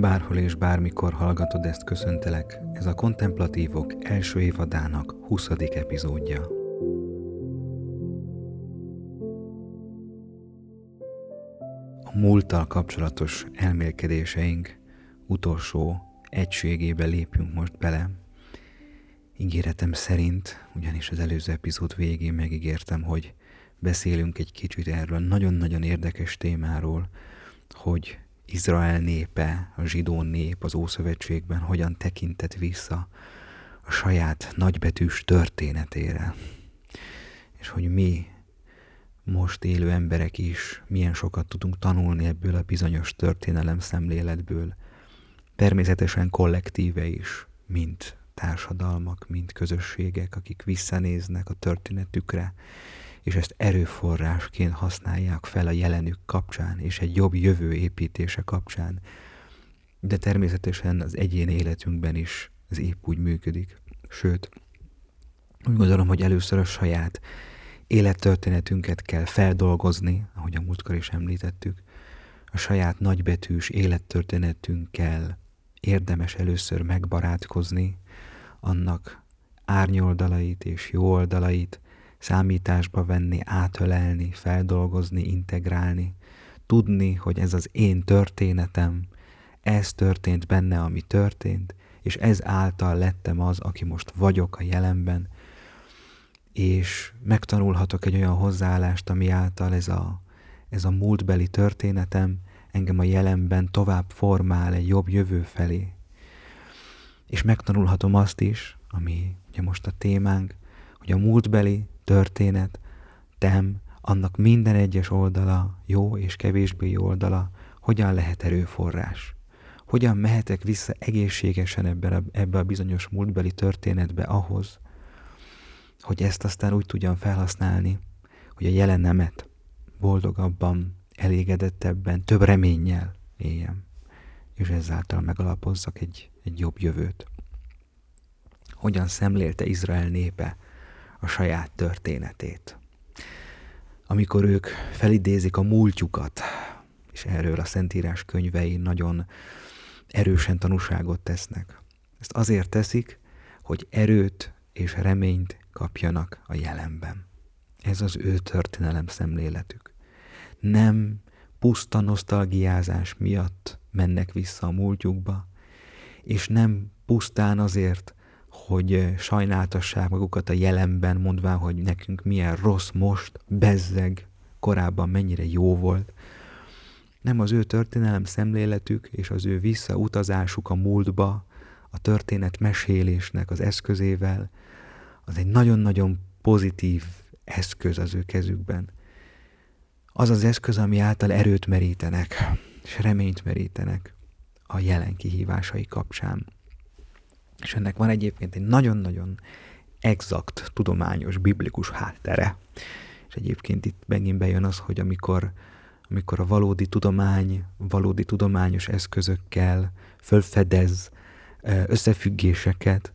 Bárhol és bármikor hallgatod ezt, köszöntelek. Ez a Kontemplatívok első évadának 20. epizódja. A múlttal kapcsolatos elmélkedéseink utolsó egységébe lépünk most bele. Ígéretem szerint, ugyanis az előző epizód végén megígértem, hogy beszélünk egy kicsit erről nagyon-nagyon érdekes témáról, hogy Izrael népe, a zsidó nép az Ószövetségben hogyan tekintett vissza a saját nagybetűs történetére. És hogy mi most élő emberek is milyen sokat tudunk tanulni ebből a bizonyos történelem szemléletből, természetesen kollektíve is, mint társadalmak, mint közösségek, akik visszanéznek a történetükre, és ezt erőforrásként használják fel a jelenük kapcsán, és egy jobb jövő építése kapcsán. De természetesen az egyén életünkben is ez épp úgy működik. Sőt, úgy gondolom, hogy először a saját élettörténetünket kell feldolgozni, ahogy a múltkor is említettük, a saját nagybetűs élettörténetünkkel érdemes először megbarátkozni, annak árnyoldalait és jó oldalait, számításba venni, átölelni, feldolgozni, integrálni, tudni, hogy ez az én történetem, ez történt benne, ami történt, és ez által lettem az, aki most vagyok a jelenben, és megtanulhatok egy olyan hozzáállást, ami által ez a, ez a múltbeli történetem engem a jelenben tovább formál egy jobb jövő felé. És megtanulhatom azt is, ami ugye most a témánk, hogy a múltbeli történet, tem, annak minden egyes oldala, jó és kevésbé jó oldala, hogyan lehet erőforrás. Hogyan mehetek vissza egészségesen ebbe a, ebbe a bizonyos múltbeli történetbe ahhoz, hogy ezt aztán úgy tudjam felhasználni, hogy a jelenemet boldogabban, elégedettebben, több reménnyel éljem, és ezáltal megalapozzak egy, egy jobb jövőt. Hogyan szemlélte Izrael népe a saját történetét. Amikor ők felidézik a múltjukat, és erről a Szentírás könyvei nagyon erősen tanúságot tesznek. Ezt azért teszik, hogy erőt és reményt kapjanak a jelenben. Ez az ő történelem szemléletük. Nem puszta nosztalgiázás miatt mennek vissza a múltjukba, és nem pusztán azért, hogy sajnáltassák magukat a jelenben, mondván, hogy nekünk milyen rossz most, bezzeg, korábban mennyire jó volt. Nem az ő történelem szemléletük és az ő visszautazásuk a múltba, a történet mesélésnek az eszközével, az egy nagyon-nagyon pozitív eszköz az ő kezükben. Az az eszköz, ami által erőt merítenek, és reményt merítenek a jelen kihívásai kapcsán. És ennek van egyébként egy nagyon-nagyon exakt, tudományos, biblikus háttere. És egyébként itt megint bejön az, hogy amikor, amikor a valódi tudomány, valódi tudományos eszközökkel fölfedez összefüggéseket,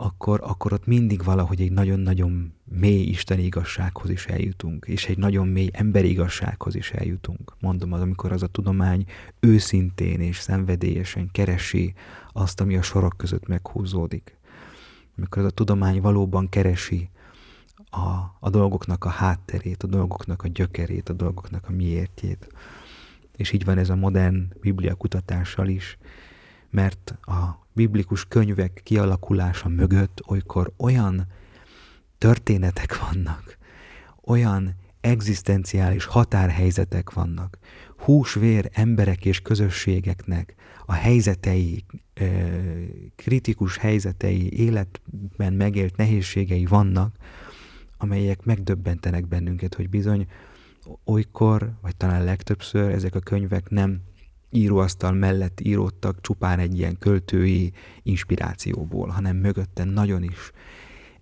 akkor, akkor ott mindig valahogy egy nagyon-nagyon mély isteni igazsághoz is eljutunk, és egy nagyon mély emberi igazsághoz is eljutunk. Mondom, az, amikor az a tudomány őszintén és szenvedélyesen keresi azt, ami a sorok között meghúzódik. Amikor az a tudomány valóban keresi a, a dolgoknak a hátterét, a dolgoknak a gyökerét, a dolgoknak a miértjét. És így van ez a modern biblia kutatással is, mert a biblikus könyvek kialakulása mögött olykor olyan történetek vannak, olyan egzisztenciális határhelyzetek vannak, húsvér emberek és közösségeknek a helyzetei, kritikus helyzetei, életben megélt nehézségei vannak, amelyek megdöbbentenek bennünket, hogy bizony olykor, vagy talán legtöbbször ezek a könyvek nem íróasztal mellett íródtak csupán egy ilyen költői inspirációból, hanem mögötte nagyon is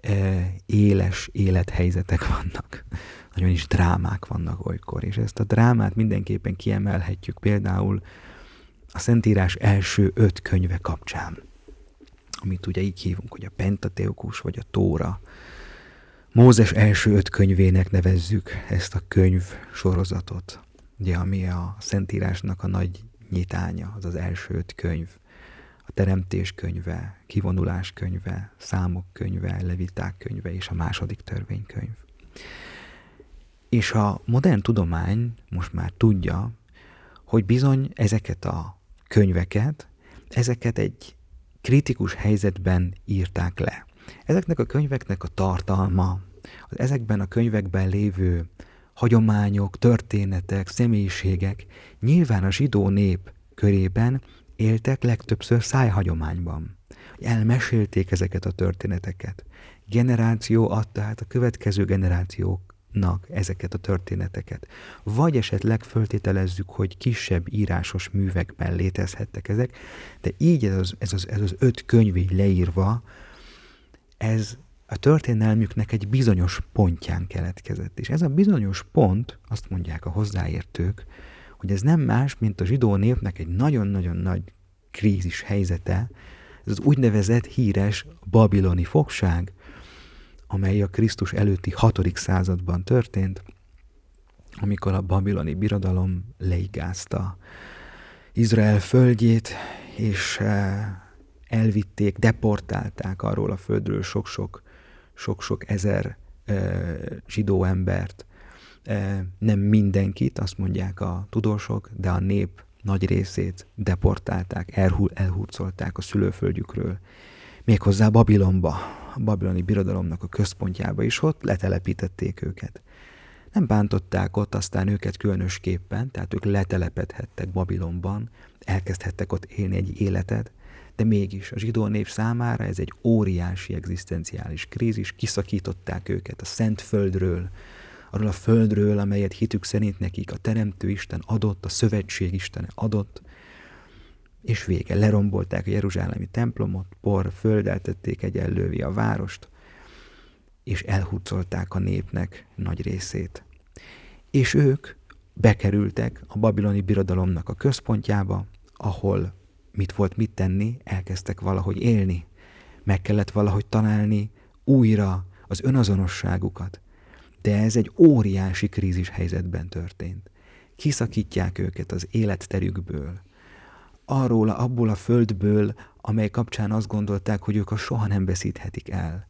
e, éles élethelyzetek vannak, nagyon is drámák vannak olykor, és ezt a drámát mindenképpen kiemelhetjük például a Szentírás első öt könyve kapcsán, amit ugye így hívunk, hogy a Pentateukus vagy a Tóra. Mózes első öt könyvének nevezzük ezt a könyv sorozatot, ugye, ami a Szentírásnak a nagy nyitánya, az az első öt könyv. A teremtés könyve, kivonulás könyve, számok könyve, leviták könyve és a második törvénykönyv. És a modern tudomány most már tudja, hogy bizony ezeket a könyveket, ezeket egy kritikus helyzetben írták le. Ezeknek a könyveknek a tartalma, az ezekben a könyvekben lévő hagyományok, történetek, személyiségek nyilván a zsidó nép körében éltek legtöbbször szájhagyományban. Elmesélték ezeket a történeteket. Generáció adta át a következő generációknak ezeket a történeteket. Vagy esetleg föltételezzük, hogy kisebb írásos művekben létezhettek ezek, de így ez az, ez az, ez az öt könyv leírva, ez a történelmüknek egy bizonyos pontján keletkezett. És ez a bizonyos pont, azt mondják a hozzáértők, hogy ez nem más, mint a zsidó népnek egy nagyon-nagyon nagy krízis helyzete, ez az úgynevezett híres babiloni fogság, amely a Krisztus előtti 6. században történt, amikor a babiloni birodalom leigázta Izrael földjét, és eh, elvitték, deportálták arról a földről sok-sok sok-sok ezer zsidó embert, nem mindenkit, azt mondják a tudósok, de a nép nagy részét deportálták, elhul, elhurcolták a szülőföldjükről, méghozzá Babilonba, a babiloni birodalomnak a központjába is, ott letelepítették őket. Nem bántották ott aztán őket különösképpen, tehát ők letelepedhettek Babilonban, elkezdhettek ott élni egy életet, de mégis a zsidó nép számára ez egy óriási egzisztenciális krízis, kiszakították őket a szent földről, arról a földről, amelyet hitük szerint nekik a Teremtő Isten adott, a Szövetség Istene adott, és vége. Lerombolták a Jeruzsálemi templomot, por, földeltették egyenlővi a várost, és elhurcolták a népnek nagy részét. És ők bekerültek a babiloni birodalomnak a központjába, ahol mit volt mit tenni, elkezdtek valahogy élni. Meg kellett valahogy találni újra az önazonosságukat. De ez egy óriási krízis helyzetben történt. Kiszakítják őket az életterükből, arról, abból a földből, amely kapcsán azt gondolták, hogy ők a soha nem veszíthetik el.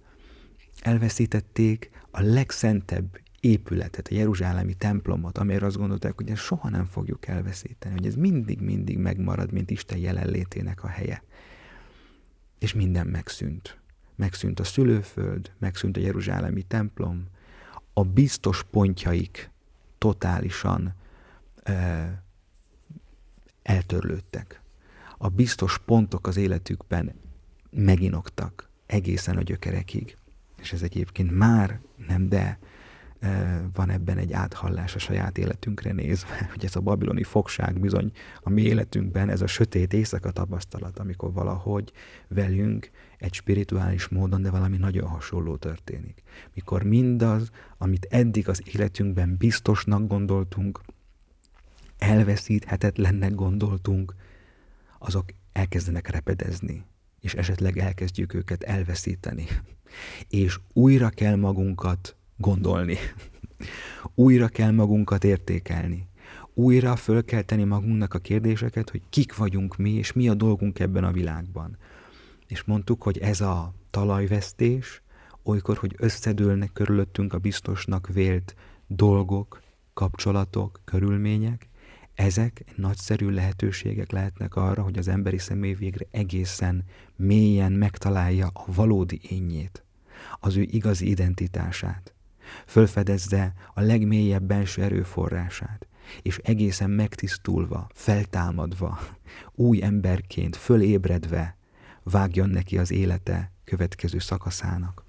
Elveszítették a legszentebb épületet, a Jeruzsálemi templomot, amire azt gondolták, hogy ezt soha nem fogjuk elveszíteni, hogy ez mindig-mindig megmarad, mint Isten jelenlétének a helye. És minden megszűnt. Megszűnt a szülőföld, megszűnt a Jeruzsálemi templom, a biztos pontjaik totálisan e, eltörlődtek. A biztos pontok az életükben meginoktak egészen a gyökerekig. És ez egyébként már nem de van ebben egy áthallás a saját életünkre nézve, hogy ez a babiloni fogság bizony a mi életünkben, ez a sötét éjszaka tapasztalat, amikor valahogy velünk egy spirituális módon, de valami nagyon hasonló történik. Mikor mindaz, amit eddig az életünkben biztosnak gondoltunk, elveszíthetetlennek gondoltunk, azok elkezdenek repedezni, és esetleg elkezdjük őket elveszíteni. És újra kell magunkat gondolni. Újra kell magunkat értékelni. Újra föl kell tenni magunknak a kérdéseket, hogy kik vagyunk mi, és mi a dolgunk ebben a világban. És mondtuk, hogy ez a talajvesztés, olykor, hogy összedőlnek körülöttünk a biztosnak vélt dolgok, kapcsolatok, körülmények, ezek nagyszerű lehetőségek lehetnek arra, hogy az emberi személy végre egészen mélyen megtalálja a valódi énjét, az ő igazi identitását fölfedezze a legmélyebb belső erőforrását, és egészen megtisztulva, feltámadva, új emberként, fölébredve vágjon neki az élete következő szakaszának.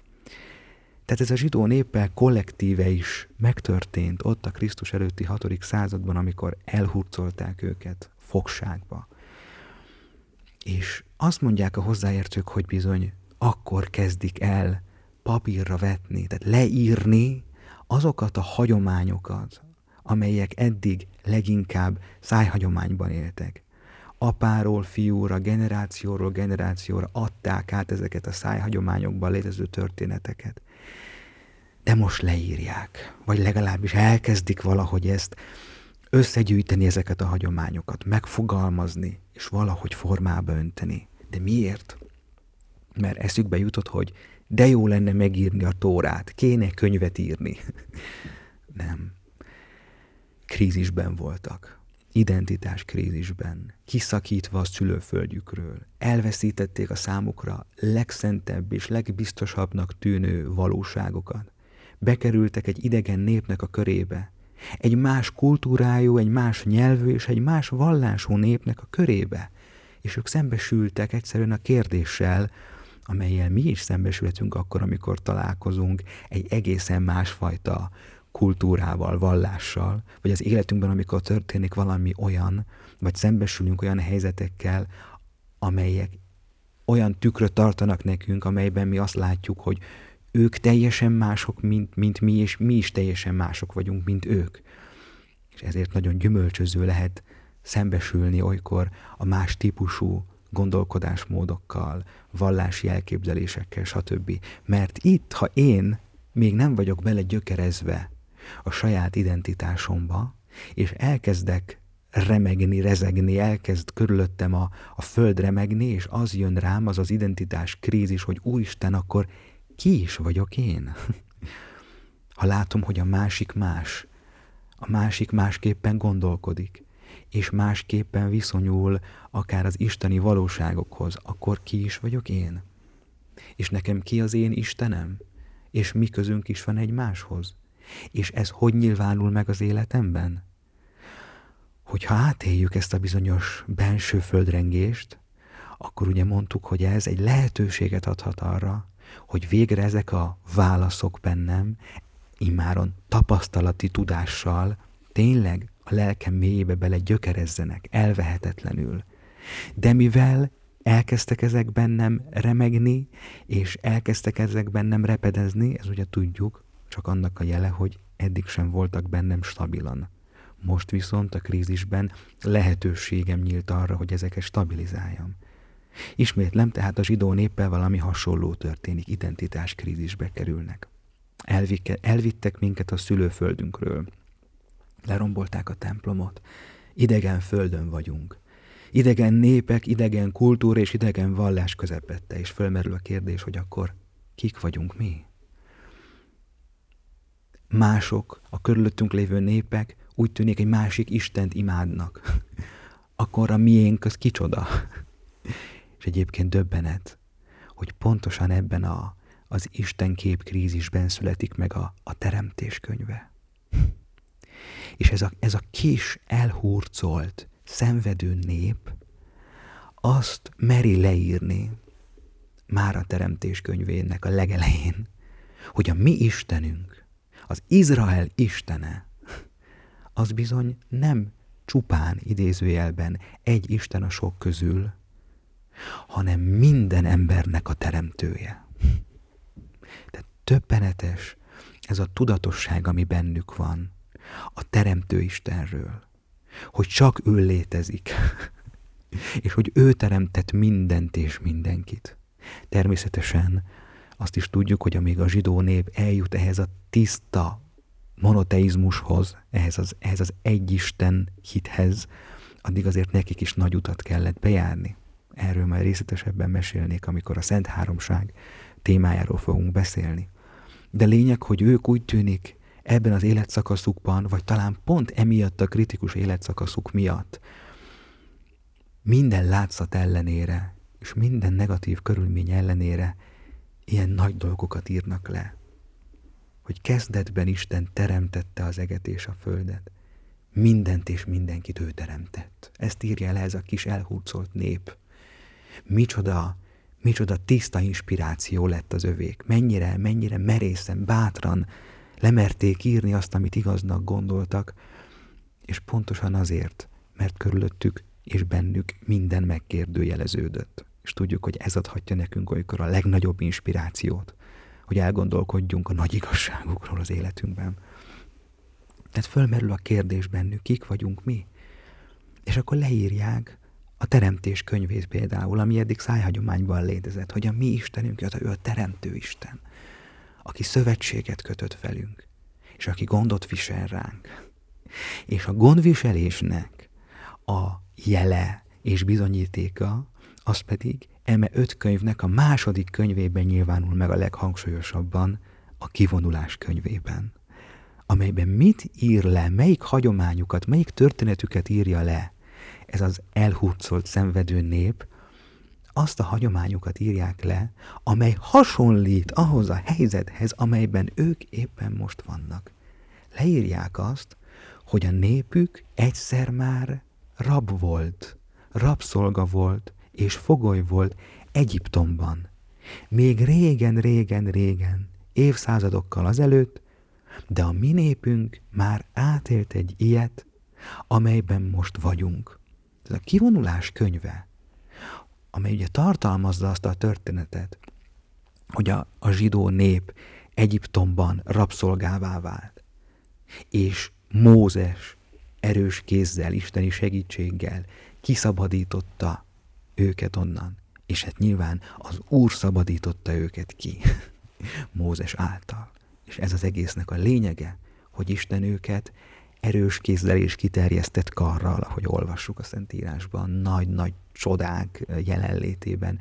Tehát ez a zsidó néppel kollektíve is megtörtént ott a Krisztus előtti hatodik században, amikor elhurcolták őket fogságba. És azt mondják a hozzáértők, hogy bizony akkor kezdik el papírra vetni, tehát leírni azokat a hagyományokat, amelyek eddig leginkább szájhagyományban éltek. Apáról, fiúra, generációról generációra adták át ezeket a szájhagyományokban létező történeteket. De most leírják, vagy legalábbis elkezdik valahogy ezt összegyűjteni ezeket a hagyományokat, megfogalmazni, és valahogy formába önteni. De miért? Mert eszükbe jutott, hogy de jó lenne megírni a tórát, kéne könyvet írni. Nem. Krízisben voltak. Identitás krízisben, kiszakítva a szülőföldjükről, elveszítették a számukra legszentebb és legbiztosabbnak tűnő valóságokat. Bekerültek egy idegen népnek a körébe, egy más kultúrájú, egy más nyelvű és egy más vallású népnek a körébe. És ők szembesültek egyszerűen a kérdéssel, amelyel mi is szembesülhetünk akkor, amikor találkozunk egy egészen másfajta kultúrával, vallással, vagy az életünkben, amikor történik valami olyan, vagy szembesülünk olyan helyzetekkel, amelyek olyan tükröt tartanak nekünk, amelyben mi azt látjuk, hogy ők teljesen mások, mint, mint mi, és mi is teljesen mások vagyunk, mint ők. És ezért nagyon gyümölcsöző lehet szembesülni olykor a más típusú gondolkodásmódokkal, vallási elképzelésekkel, stb. Mert itt, ha én még nem vagyok bele gyökerezve a saját identitásomba, és elkezdek remegni, rezegni, elkezd körülöttem a, a föld remegni, és az jön rám, az az identitás krízis, hogy Úristen, akkor ki is vagyok én? Ha látom, hogy a másik más, a másik másképpen gondolkodik, és másképpen viszonyul akár az isteni valóságokhoz, akkor ki is vagyok én? És nekem ki az én Istenem? És mi közünk is van egymáshoz? És ez hogy nyilvánul meg az életemben? Hogyha átéljük ezt a bizonyos benső földrengést, akkor ugye mondtuk, hogy ez egy lehetőséget adhat arra, hogy végre ezek a válaszok bennem immáron tapasztalati tudással tényleg a lelkem mélyébe bele gyökerezzenek, elvehetetlenül. De mivel elkezdtek ezek bennem remegni, és elkezdtek ezek bennem repedezni, ez ugye tudjuk, csak annak a jele, hogy eddig sem voltak bennem stabilan. Most viszont a krízisben lehetőségem nyílt arra, hogy ezeket stabilizáljam. Ismétlem, tehát a zsidó néppel valami hasonló történik, identitáskrízisbe kerülnek. Elvike, elvittek minket a szülőföldünkről. Lerombolták a templomot. Idegen földön vagyunk. Idegen népek, idegen kultúra és idegen vallás közepette, és fölmerül a kérdés, hogy akkor kik vagyunk mi? Mások, a körülöttünk lévő népek úgy tűnik egy másik Istent imádnak. Akkor a miénk az kicsoda? És egyébként döbbenet, hogy pontosan ebben a, az Isten kép krízisben születik meg a, a teremtés könyve. És ez a, ez a kis, elhurcolt, szenvedő nép azt meri leírni már a teremtés könyvének a legelején, hogy a mi Istenünk, az Izrael Istene, az bizony nem csupán idézőjelben egy Isten a sok közül, hanem minden embernek a teremtője. De többenetes ez a tudatosság, ami bennük van, a teremtő Istenről, hogy csak ő létezik, és hogy ő teremtett mindent és mindenkit. Természetesen azt is tudjuk, hogy amíg a zsidó nép eljut ehhez a tiszta monoteizmushoz, ehhez az, ehhez az egyisten hithez, addig azért nekik is nagy utat kellett bejárni. Erről majd részletesebben mesélnék, amikor a Szent Háromság témájáról fogunk beszélni. De lényeg, hogy ők úgy tűnik ebben az életszakaszukban, vagy talán pont emiatt a kritikus életszakaszuk miatt, minden látszat ellenére, és minden negatív körülmény ellenére ilyen nagy dolgokat írnak le. Hogy kezdetben Isten teremtette az eget és a földet. Mindent és mindenkit ő teremtett. Ezt írja le ez a kis elhúzolt nép micsoda, micsoda tiszta inspiráció lett az övék. Mennyire, mennyire merészen, bátran lemerték írni azt, amit igaznak gondoltak, és pontosan azért, mert körülöttük és bennük minden megkérdőjeleződött. És tudjuk, hogy ez adhatja nekünk olykor a legnagyobb inspirációt, hogy elgondolkodjunk a nagy igazságokról az életünkben. Tehát fölmerül a kérdés bennük, kik vagyunk mi? És akkor leírják a teremtés könyvét például, ami eddig szájhagyományban létezett, hogy a mi Istenünk, ő a teremtő Isten, aki szövetséget kötött velünk, és aki gondot visel ránk, És a gondviselésnek a jele és bizonyítéka, az pedig eme öt könyvnek a második könyvében nyilvánul meg a leghangsúlyosabban, a kivonulás könyvében, amelyben mit ír le, melyik hagyományukat, melyik történetüket írja le ez az elhurcolt szenvedő nép, azt a hagyományukat írják le, amely hasonlít ahhoz a helyzethez, amelyben ők éppen most vannak. Leírják azt, hogy a népük egyszer már rab volt, rabszolga volt és fogoly volt Egyiptomban. Még régen, régen, régen, évszázadokkal azelőtt, de a mi népünk már átélt egy ilyet, amelyben most vagyunk. Ez a kivonulás könyve, amely ugye tartalmazza azt a történetet, hogy a, a zsidó nép Egyiptomban rabszolgává vált, és Mózes erős kézzel, isteni segítséggel kiszabadította őket onnan. És hát nyilván az Úr szabadította őket ki Mózes által. És ez az egésznek a lényege, hogy Isten őket erős kézzel és kiterjesztett karral, ahogy olvassuk a Szentírásban, nagy-nagy csodák jelenlétében,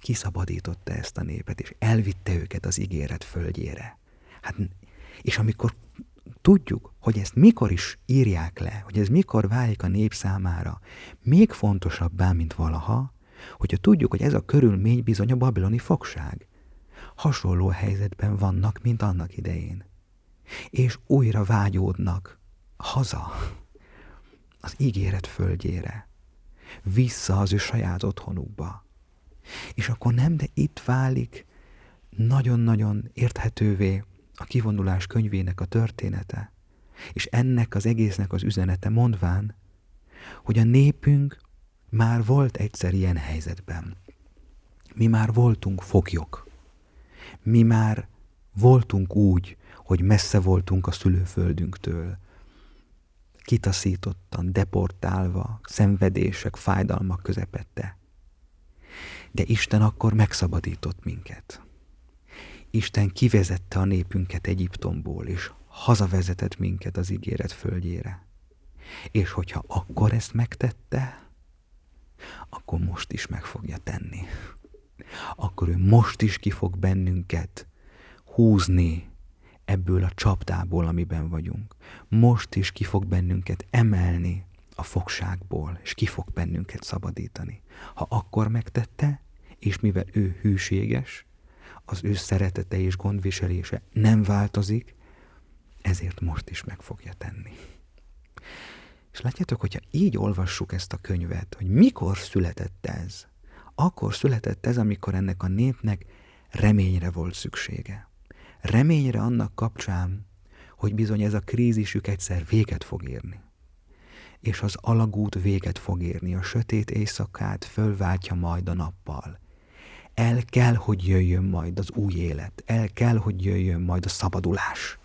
kiszabadította ezt a népet, és elvitte őket az ígéret földjére. Hát, és amikor tudjuk, hogy ezt mikor is írják le, hogy ez mikor válik a nép számára még fontosabbá, mint valaha, hogyha tudjuk, hogy ez a körülmény bizony a babiloni fogság. Hasonló helyzetben vannak, mint annak idején. És újra vágyódnak haza, az ígéret földjére, vissza az ő saját otthonukba. És akkor nem, de itt válik nagyon-nagyon érthetővé a kivonulás könyvének a története, és ennek az egésznek az üzenete mondván, hogy a népünk már volt egyszer ilyen helyzetben. Mi már voltunk foglyok. Mi már voltunk úgy, hogy messze voltunk a szülőföldünktől, kitaszítottan, deportálva, szenvedések, fájdalmak közepette. De Isten akkor megszabadított minket. Isten kivezette a népünket Egyiptomból, és hazavezetett minket az ígéret földjére. És hogyha akkor ezt megtette, akkor most is meg fogja tenni. Akkor ő most is ki fog bennünket húzni ebből a csapdából, amiben vagyunk. Most is ki fog bennünket emelni a fogságból, és ki fog bennünket szabadítani. Ha akkor megtette, és mivel ő hűséges, az ő szeretete és gondviselése nem változik, ezért most is meg fogja tenni. És látjátok, hogyha így olvassuk ezt a könyvet, hogy mikor született ez, akkor született ez, amikor ennek a népnek reményre volt szüksége. Reményre annak kapcsán, hogy bizony ez a krízisük egyszer véget fog érni. És az alagút véget fog érni, a sötét éjszakát fölváltja majd a nappal. El kell, hogy jöjjön majd az új élet, el kell, hogy jöjjön majd a szabadulás.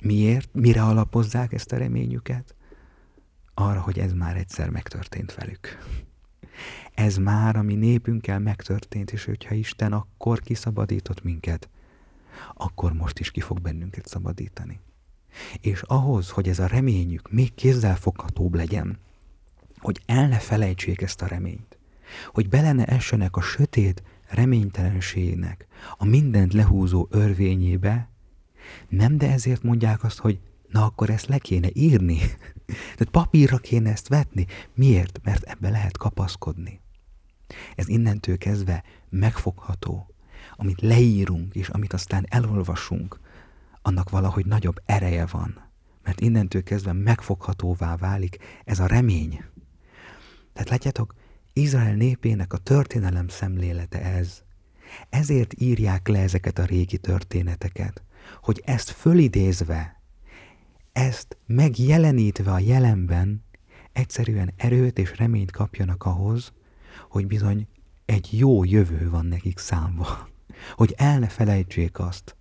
Miért? Mire alapozzák ezt a reményüket? Arra, hogy ez már egyszer megtörtént velük. Ez már a mi népünkkel megtörtént, és hogyha Isten akkor kiszabadított minket, akkor most is ki fog bennünket szabadítani. És ahhoz, hogy ez a reményük még kézzelfoghatóbb legyen, hogy el ne felejtsék ezt a reményt, hogy bele ne essenek a sötét reménytelenségnek, a mindent lehúzó örvényébe, nem, de ezért mondják azt, hogy na akkor ezt le kéne írni. Tehát papírra kéne ezt vetni. Miért? Mert ebbe lehet kapaszkodni. Ez innentől kezdve megfogható. Amit leírunk, és amit aztán elolvasunk, annak valahogy nagyobb ereje van. Mert innentől kezdve megfoghatóvá válik ez a remény. Tehát látjátok, Izrael népének a történelem szemlélete ez. Ezért írják le ezeket a régi történeteket hogy ezt fölidézve, ezt megjelenítve a jelenben, egyszerűen erőt és reményt kapjanak ahhoz, hogy bizony egy jó jövő van nekik számva. Hogy el ne felejtsék azt,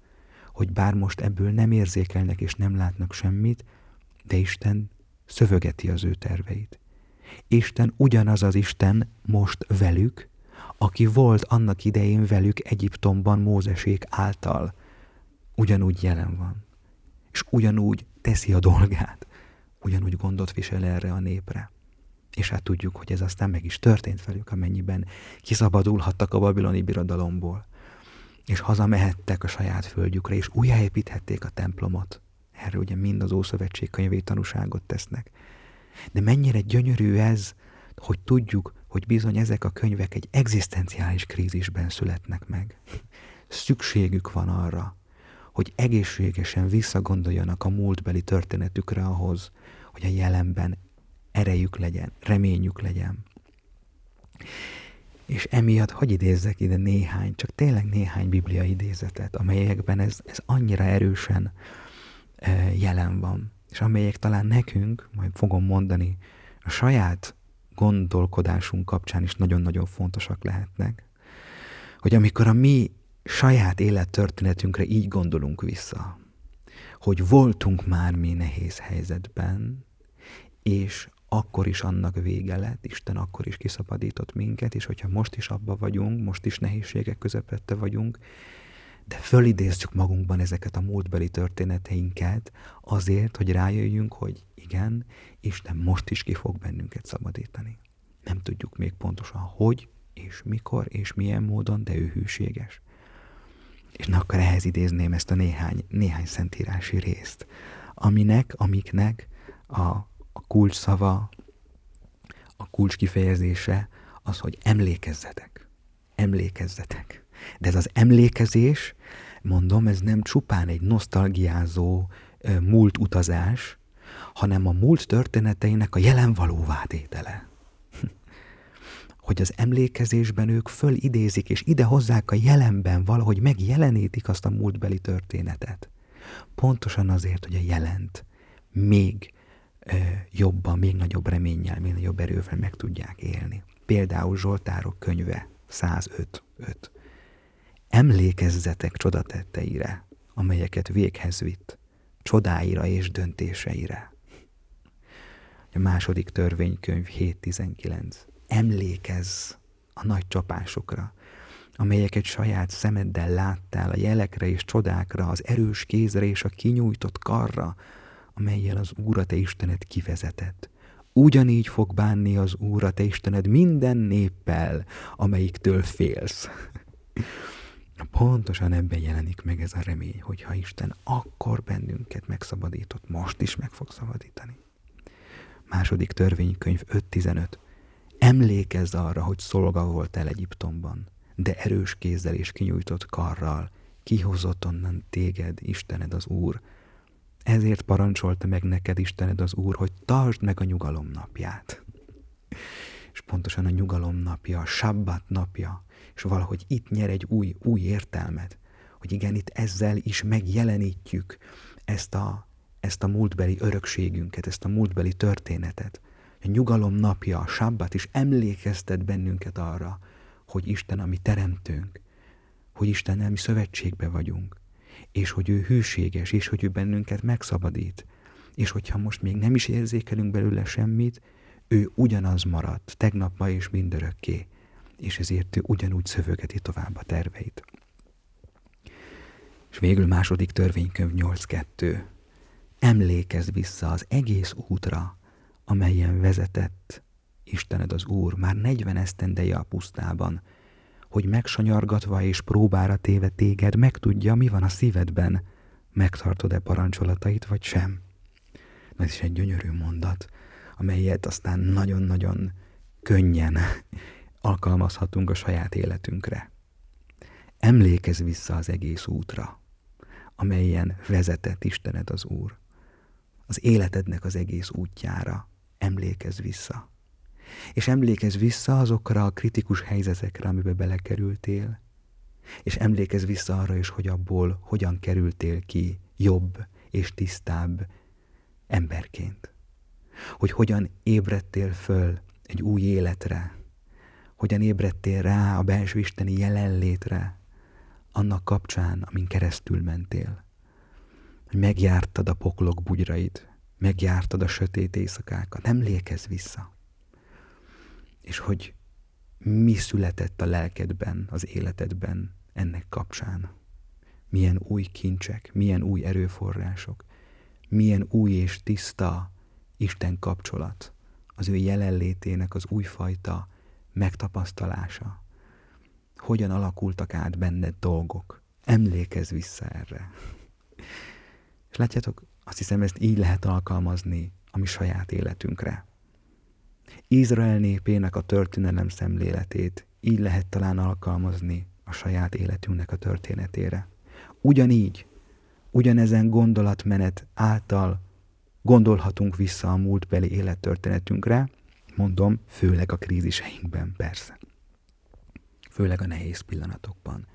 hogy bár most ebből nem érzékelnek és nem látnak semmit, de Isten szövögeti az ő terveit. Isten ugyanaz az Isten most velük, aki volt annak idején velük Egyiptomban Mózesék által ugyanúgy jelen van, és ugyanúgy teszi a dolgát, ugyanúgy gondot visel erre a népre. És hát tudjuk, hogy ez aztán meg is történt velük, amennyiben kiszabadulhattak a babiloni birodalomból, és hazamehettek a saját földjükre, és újjáépíthették a templomot. Erről ugye mind az Ószövetség könyvét tanúságot tesznek. De mennyire gyönyörű ez, hogy tudjuk, hogy bizony ezek a könyvek egy egzisztenciális krízisben születnek meg. Szükségük van arra, hogy egészségesen visszagondoljanak a múltbeli történetükre ahhoz, hogy a jelenben erejük legyen, reményük legyen. És emiatt, hogy idézzek ide néhány, csak tényleg néhány biblia idézetet, amelyekben ez, ez annyira erősen e, jelen van, és amelyek talán nekünk, majd fogom mondani, a saját gondolkodásunk kapcsán is nagyon-nagyon fontosak lehetnek, hogy amikor a mi saját élettörténetünkre így gondolunk vissza, hogy voltunk már mi nehéz helyzetben, és akkor is annak vége lett, Isten akkor is kiszabadított minket, és hogyha most is abba vagyunk, most is nehézségek közepette vagyunk, de fölidézzük magunkban ezeket a múltbeli történeteinket azért, hogy rájöjjünk, hogy igen, Isten most is ki fog bennünket szabadítani. Nem tudjuk még pontosan hogy, és mikor, és milyen módon, de ő hűséges. És na akkor ehhez idézném ezt a néhány, néhány szentírási részt, aminek, amiknek a, a kulcs szava, a kulcs kifejezése az, hogy emlékezzetek. Emlékezzetek. De ez az emlékezés, mondom, ez nem csupán egy nosztalgiázó múlt utazás, hanem a múlt történeteinek a jelen valóvá tétele hogy az emlékezésben ők fölidézik, és ide hozzák a jelenben valahogy megjelenítik azt a múltbeli történetet. Pontosan azért, hogy a jelent még jobban, még nagyobb reménnyel, még nagyobb erővel meg tudják élni. Például Zsoltárok könyve 105. 5. Emlékezzetek csodatetteire, amelyeket véghez vitt, csodáira és döntéseire. A második törvénykönyv 7.19 emlékezz a nagy csapásokra, amelyeket saját szemeddel láttál, a jelekre és csodákra, az erős kézre és a kinyújtott karra, amelyel az Úr a te Istened kivezetett. Ugyanígy fog bánni az Úr a te Istened minden néppel, amelyiktől félsz. Pontosan ebben jelenik meg ez a remény, hogy ha Isten akkor bennünket megszabadított, most is meg fog szabadítani. Második törvénykönyv 5.15 Emlékezz arra, hogy szolga voltál Egyiptomban, de erős kézzel és kinyújtott karral, kihozott onnan téged, Istened az Úr. Ezért parancsolta meg neked Istened az Úr, hogy tartsd meg a nyugalom napját. És pontosan a nyugalom napja, a sabbat napja, és valahogy itt nyer egy új, új értelmet, hogy igen, itt ezzel is megjelenítjük ezt a, ezt a múltbeli örökségünket, ezt a múltbeli történetet, a nyugalom napja, a sabbat is emlékeztet bennünket arra, hogy Isten a mi teremtőnk, hogy Isten mi szövetségbe vagyunk, és hogy ő hűséges, és hogy ő bennünket megszabadít, és hogyha most még nem is érzékelünk belőle semmit, ő ugyanaz maradt, tegnap, ma és mindörökké, és ezért ő ugyanúgy szövögeti tovább a terveit. És végül második törvénykönyv 8.2. Emlékezz vissza az egész útra, amelyen vezetett Istened az Úr már negyven esztendeje a pusztában, hogy megsanyargatva és próbára téve téged megtudja, mi van a szívedben, megtartod-e parancsolatait, vagy sem. Ez is egy gyönyörű mondat, amelyet aztán nagyon-nagyon könnyen alkalmazhatunk a saját életünkre. Emlékezz vissza az egész útra, amelyen vezetett Istened az Úr, az életednek az egész útjára, emlékezz vissza. És emlékezz vissza azokra a kritikus helyzetekre, amiben belekerültél, és emlékezz vissza arra is, hogy abból hogyan kerültél ki jobb és tisztább emberként. Hogy hogyan ébredtél föl egy új életre, hogyan ébredtél rá a belső isteni jelenlétre, annak kapcsán, amin keresztül mentél. Hogy megjártad a poklok bugyrait, megjártad a sötét éjszakákat, emlékezz vissza. És hogy mi született a lelkedben, az életedben ennek kapcsán. Milyen új kincsek, milyen új erőforrások, milyen új és tiszta Isten kapcsolat, az ő jelenlétének az újfajta megtapasztalása. Hogyan alakultak át benned dolgok. Emlékezz vissza erre. És látjátok, azt hiszem, ezt így lehet alkalmazni a mi saját életünkre. Izrael népének a történelem szemléletét így lehet talán alkalmazni a saját életünknek a történetére. Ugyanígy, ugyanezen gondolatmenet által gondolhatunk vissza a múltbeli élettörténetünkre, mondom, főleg a kríziseinkben, persze. Főleg a nehéz pillanatokban.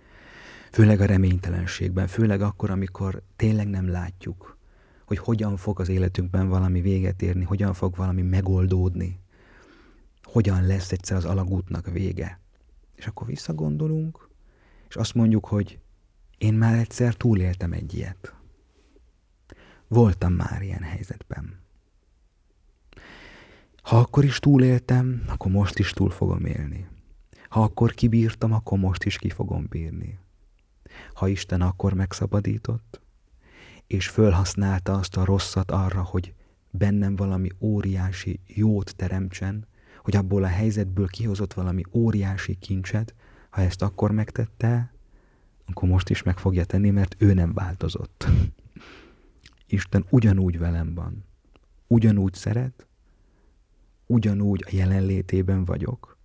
Főleg a reménytelenségben, főleg akkor, amikor tényleg nem látjuk, hogy hogyan fog az életünkben valami véget érni, hogyan fog valami megoldódni, hogyan lesz egyszer az alagútnak vége. És akkor visszagondolunk, és azt mondjuk, hogy én már egyszer túléltem egy ilyet. Voltam már ilyen helyzetben. Ha akkor is túléltem, akkor most is túl fogom élni. Ha akkor kibírtam, akkor most is ki fogom bírni. Ha Isten akkor megszabadított, és fölhasználta azt a rosszat arra, hogy bennem valami óriási jót teremtsen, hogy abból a helyzetből kihozott valami óriási kincset, ha ezt akkor megtette, akkor most is meg fogja tenni, mert ő nem változott. Isten ugyanúgy velem van, ugyanúgy szeret, ugyanúgy a jelenlétében vagyok,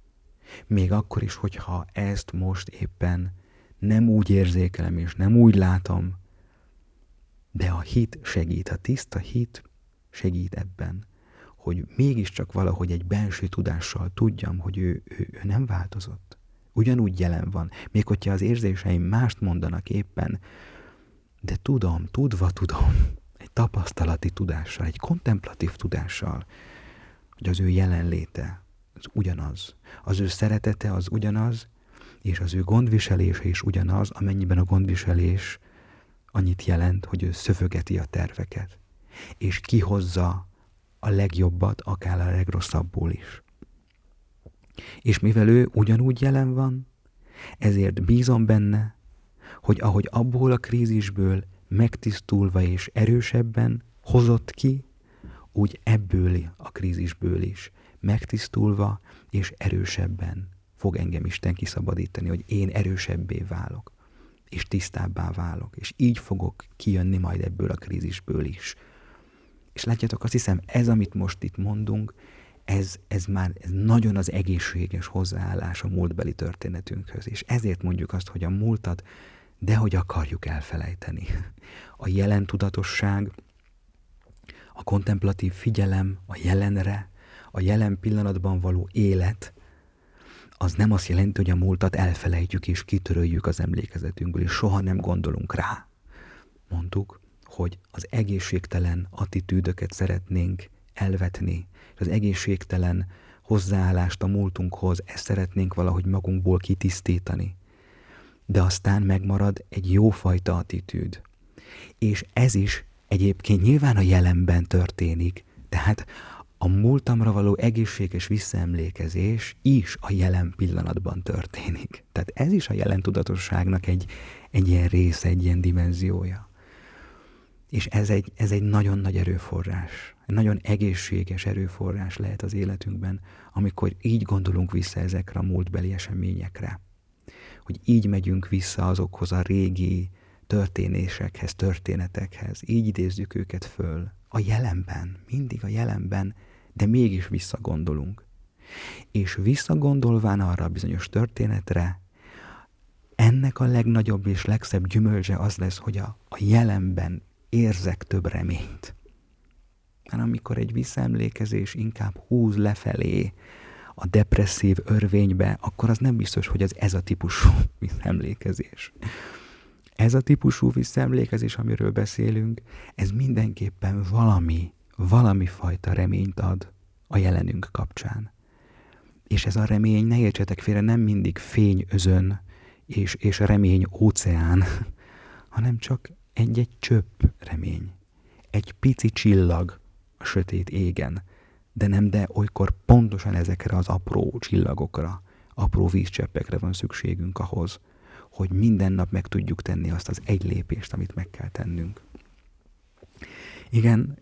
még akkor is, hogyha ezt most éppen nem úgy érzékelem és nem úgy látom, de a hit segít, a tiszta hit segít ebben, hogy mégiscsak valahogy egy belső tudással tudjam, hogy ő, ő, ő nem változott. Ugyanúgy jelen van, még hogyha az érzéseim mást mondanak éppen, de tudom, tudva tudom, egy tapasztalati tudással, egy kontemplatív tudással, hogy az ő jelenléte az ugyanaz, az ő szeretete az ugyanaz, és az ő gondviselése is ugyanaz, amennyiben a gondviselés annyit jelent, hogy ő szöfögeti a terveket, és kihozza a legjobbat, akár a legrosszabbból is. És mivel ő ugyanúgy jelen van, ezért bízom benne, hogy ahogy abból a krízisből megtisztulva és erősebben hozott ki, úgy ebből a krízisből is megtisztulva és erősebben fog engem Isten kiszabadítani, hogy én erősebbé válok, és tisztábbá válok, és így fogok kijönni majd ebből a krízisből is. És látjátok, azt hiszem, ez, amit most itt mondunk, ez, ez már ez nagyon az egészséges hozzáállás a múltbeli történetünkhöz. És ezért mondjuk azt, hogy a múltat dehogy akarjuk elfelejteni. A jelen tudatosság, a kontemplatív figyelem a jelenre, a jelen pillanatban való élet, az nem azt jelenti, hogy a múltat elfelejtjük és kitöröljük az emlékezetünkből, és soha nem gondolunk rá. Mondtuk, hogy az egészségtelen attitűdöket szeretnénk elvetni, és az egészségtelen hozzáállást a múltunkhoz, ezt szeretnénk valahogy magunkból kitisztítani. De aztán megmarad egy jófajta attitűd. És ez is egyébként nyilván a jelenben történik, tehát a múltamra való egészséges visszaemlékezés is a jelen pillanatban történik. Tehát ez is a jelen tudatosságnak egy, egy ilyen része, egy ilyen dimenziója. És ez egy, ez egy nagyon nagy erőforrás, egy nagyon egészséges erőforrás lehet az életünkben, amikor így gondolunk vissza ezekre a múltbeli eseményekre. Hogy így megyünk vissza azokhoz a régi történésekhez, történetekhez, így idézzük őket föl. A jelenben, mindig a jelenben, de mégis visszagondolunk. És visszagondolván arra a bizonyos történetre, ennek a legnagyobb és legszebb gyümölcse az lesz, hogy a, a jelenben érzek több reményt. Mert amikor egy visszaemlékezés inkább húz lefelé a depresszív örvénybe, akkor az nem biztos, hogy az ez a típusú visszaemlékezés. Ez a típusú visszaemlékezés, amiről beszélünk, ez mindenképpen valami, valami fajta reményt ad a jelenünk kapcsán. És ez a remény, ne értsetek félre, nem mindig fény és, és remény óceán, hanem csak egy-egy csöpp remény. Egy pici csillag a sötét égen, de nem, de olykor pontosan ezekre az apró csillagokra, apró vízcseppekre van szükségünk ahhoz, hogy minden nap meg tudjuk tenni azt az egy lépést, amit meg kell tennünk. Igen,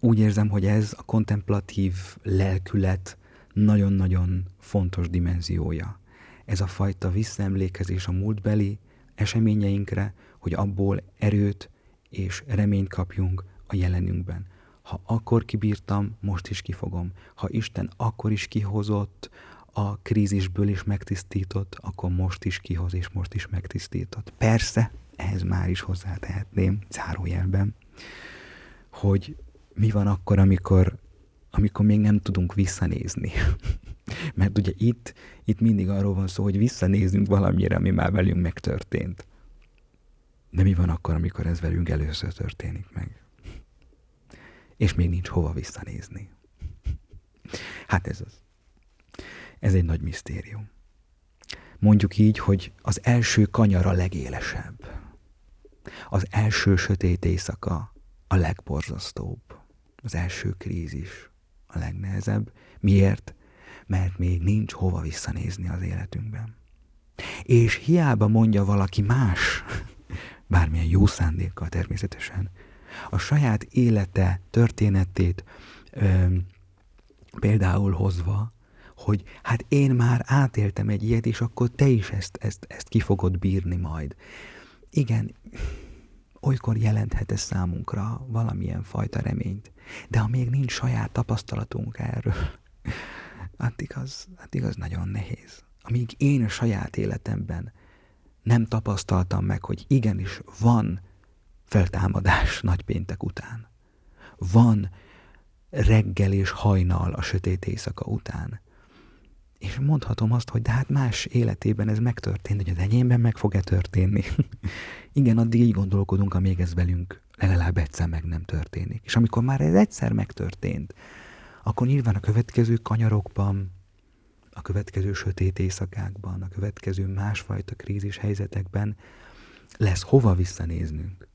úgy érzem, hogy ez a kontemplatív lelkület nagyon-nagyon fontos dimenziója. Ez a fajta visszaemlékezés a múltbeli eseményeinkre, hogy abból erőt és reményt kapjunk a jelenünkben. Ha akkor kibírtam, most is kifogom. Ha Isten akkor is kihozott, a krízisből is megtisztított, akkor most is kihoz, és most is megtisztított. Persze, ehhez már is hozzátehetném, zárójelben, hogy mi van akkor, amikor, amikor még nem tudunk visszanézni. Mert ugye itt, itt mindig arról van szó, hogy visszanézünk valamire, ami már velünk megtörtént. De mi van akkor, amikor ez velünk először történik meg? És még nincs hova visszanézni. Hát ez az. Ez egy nagy misztérium. Mondjuk így, hogy az első kanyar a legélesebb. Az első sötét éjszaka a legborzasztóbb. Az első krízis a legnehezebb. Miért? Mert még nincs hova visszanézni az életünkben. És hiába mondja valaki más, bármilyen jó szándékkal természetesen, a saját élete, történetét ö, például hozva, hogy hát én már átéltem egy ilyet, és akkor te is ezt, ezt, ezt ki fogod bírni majd. Igen, olykor jelenthet ez számunkra valamilyen fajta reményt, de ha még nincs saját tapasztalatunk erről, addig az, addig az nagyon nehéz. Amíg én a saját életemben nem tapasztaltam meg, hogy igenis van feltámadás nagypéntek után. Van reggel és hajnal a sötét éjszaka után. És mondhatom azt, hogy de hát más életében ez megtörtént, hogy az enyémben meg fog-e történni. Igen, addig így gondolkodunk, amíg ez velünk legalább egyszer meg nem történik. És amikor már ez egyszer megtörtént, akkor nyilván a következő kanyarokban, a következő sötét éjszakákban, a következő másfajta krízis helyzetekben lesz hova visszanéznünk.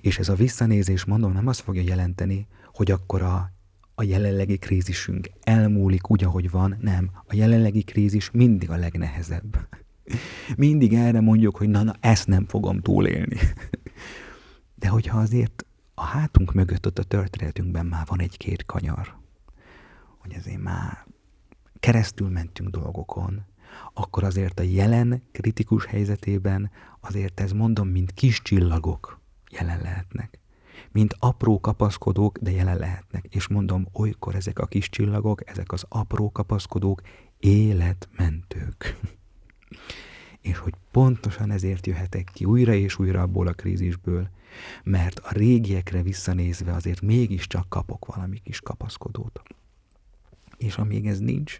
És ez a visszanézés, mondom, nem azt fogja jelenteni, hogy akkor a, a jelenlegi krízisünk elmúlik úgy, ahogy van, nem. A jelenlegi krízis mindig a legnehezebb. Mindig erre mondjuk, hogy na, na, ezt nem fogom túlélni. De hogyha azért a hátunk mögött ott a történetünkben már van egy-két kanyar, hogy azért már keresztül mentünk dolgokon, akkor azért a jelen kritikus helyzetében azért ez mondom, mint kis csillagok jelen lehetnek. Mint apró kapaszkodók, de jelen lehetnek. És mondom, olykor ezek a kis csillagok, ezek az apró kapaszkodók életmentők. és hogy pontosan ezért jöhetek ki újra és újra abból a krízisből, mert a régiekre visszanézve azért mégiscsak kapok valami kis kapaszkodót. És amíg ez nincs,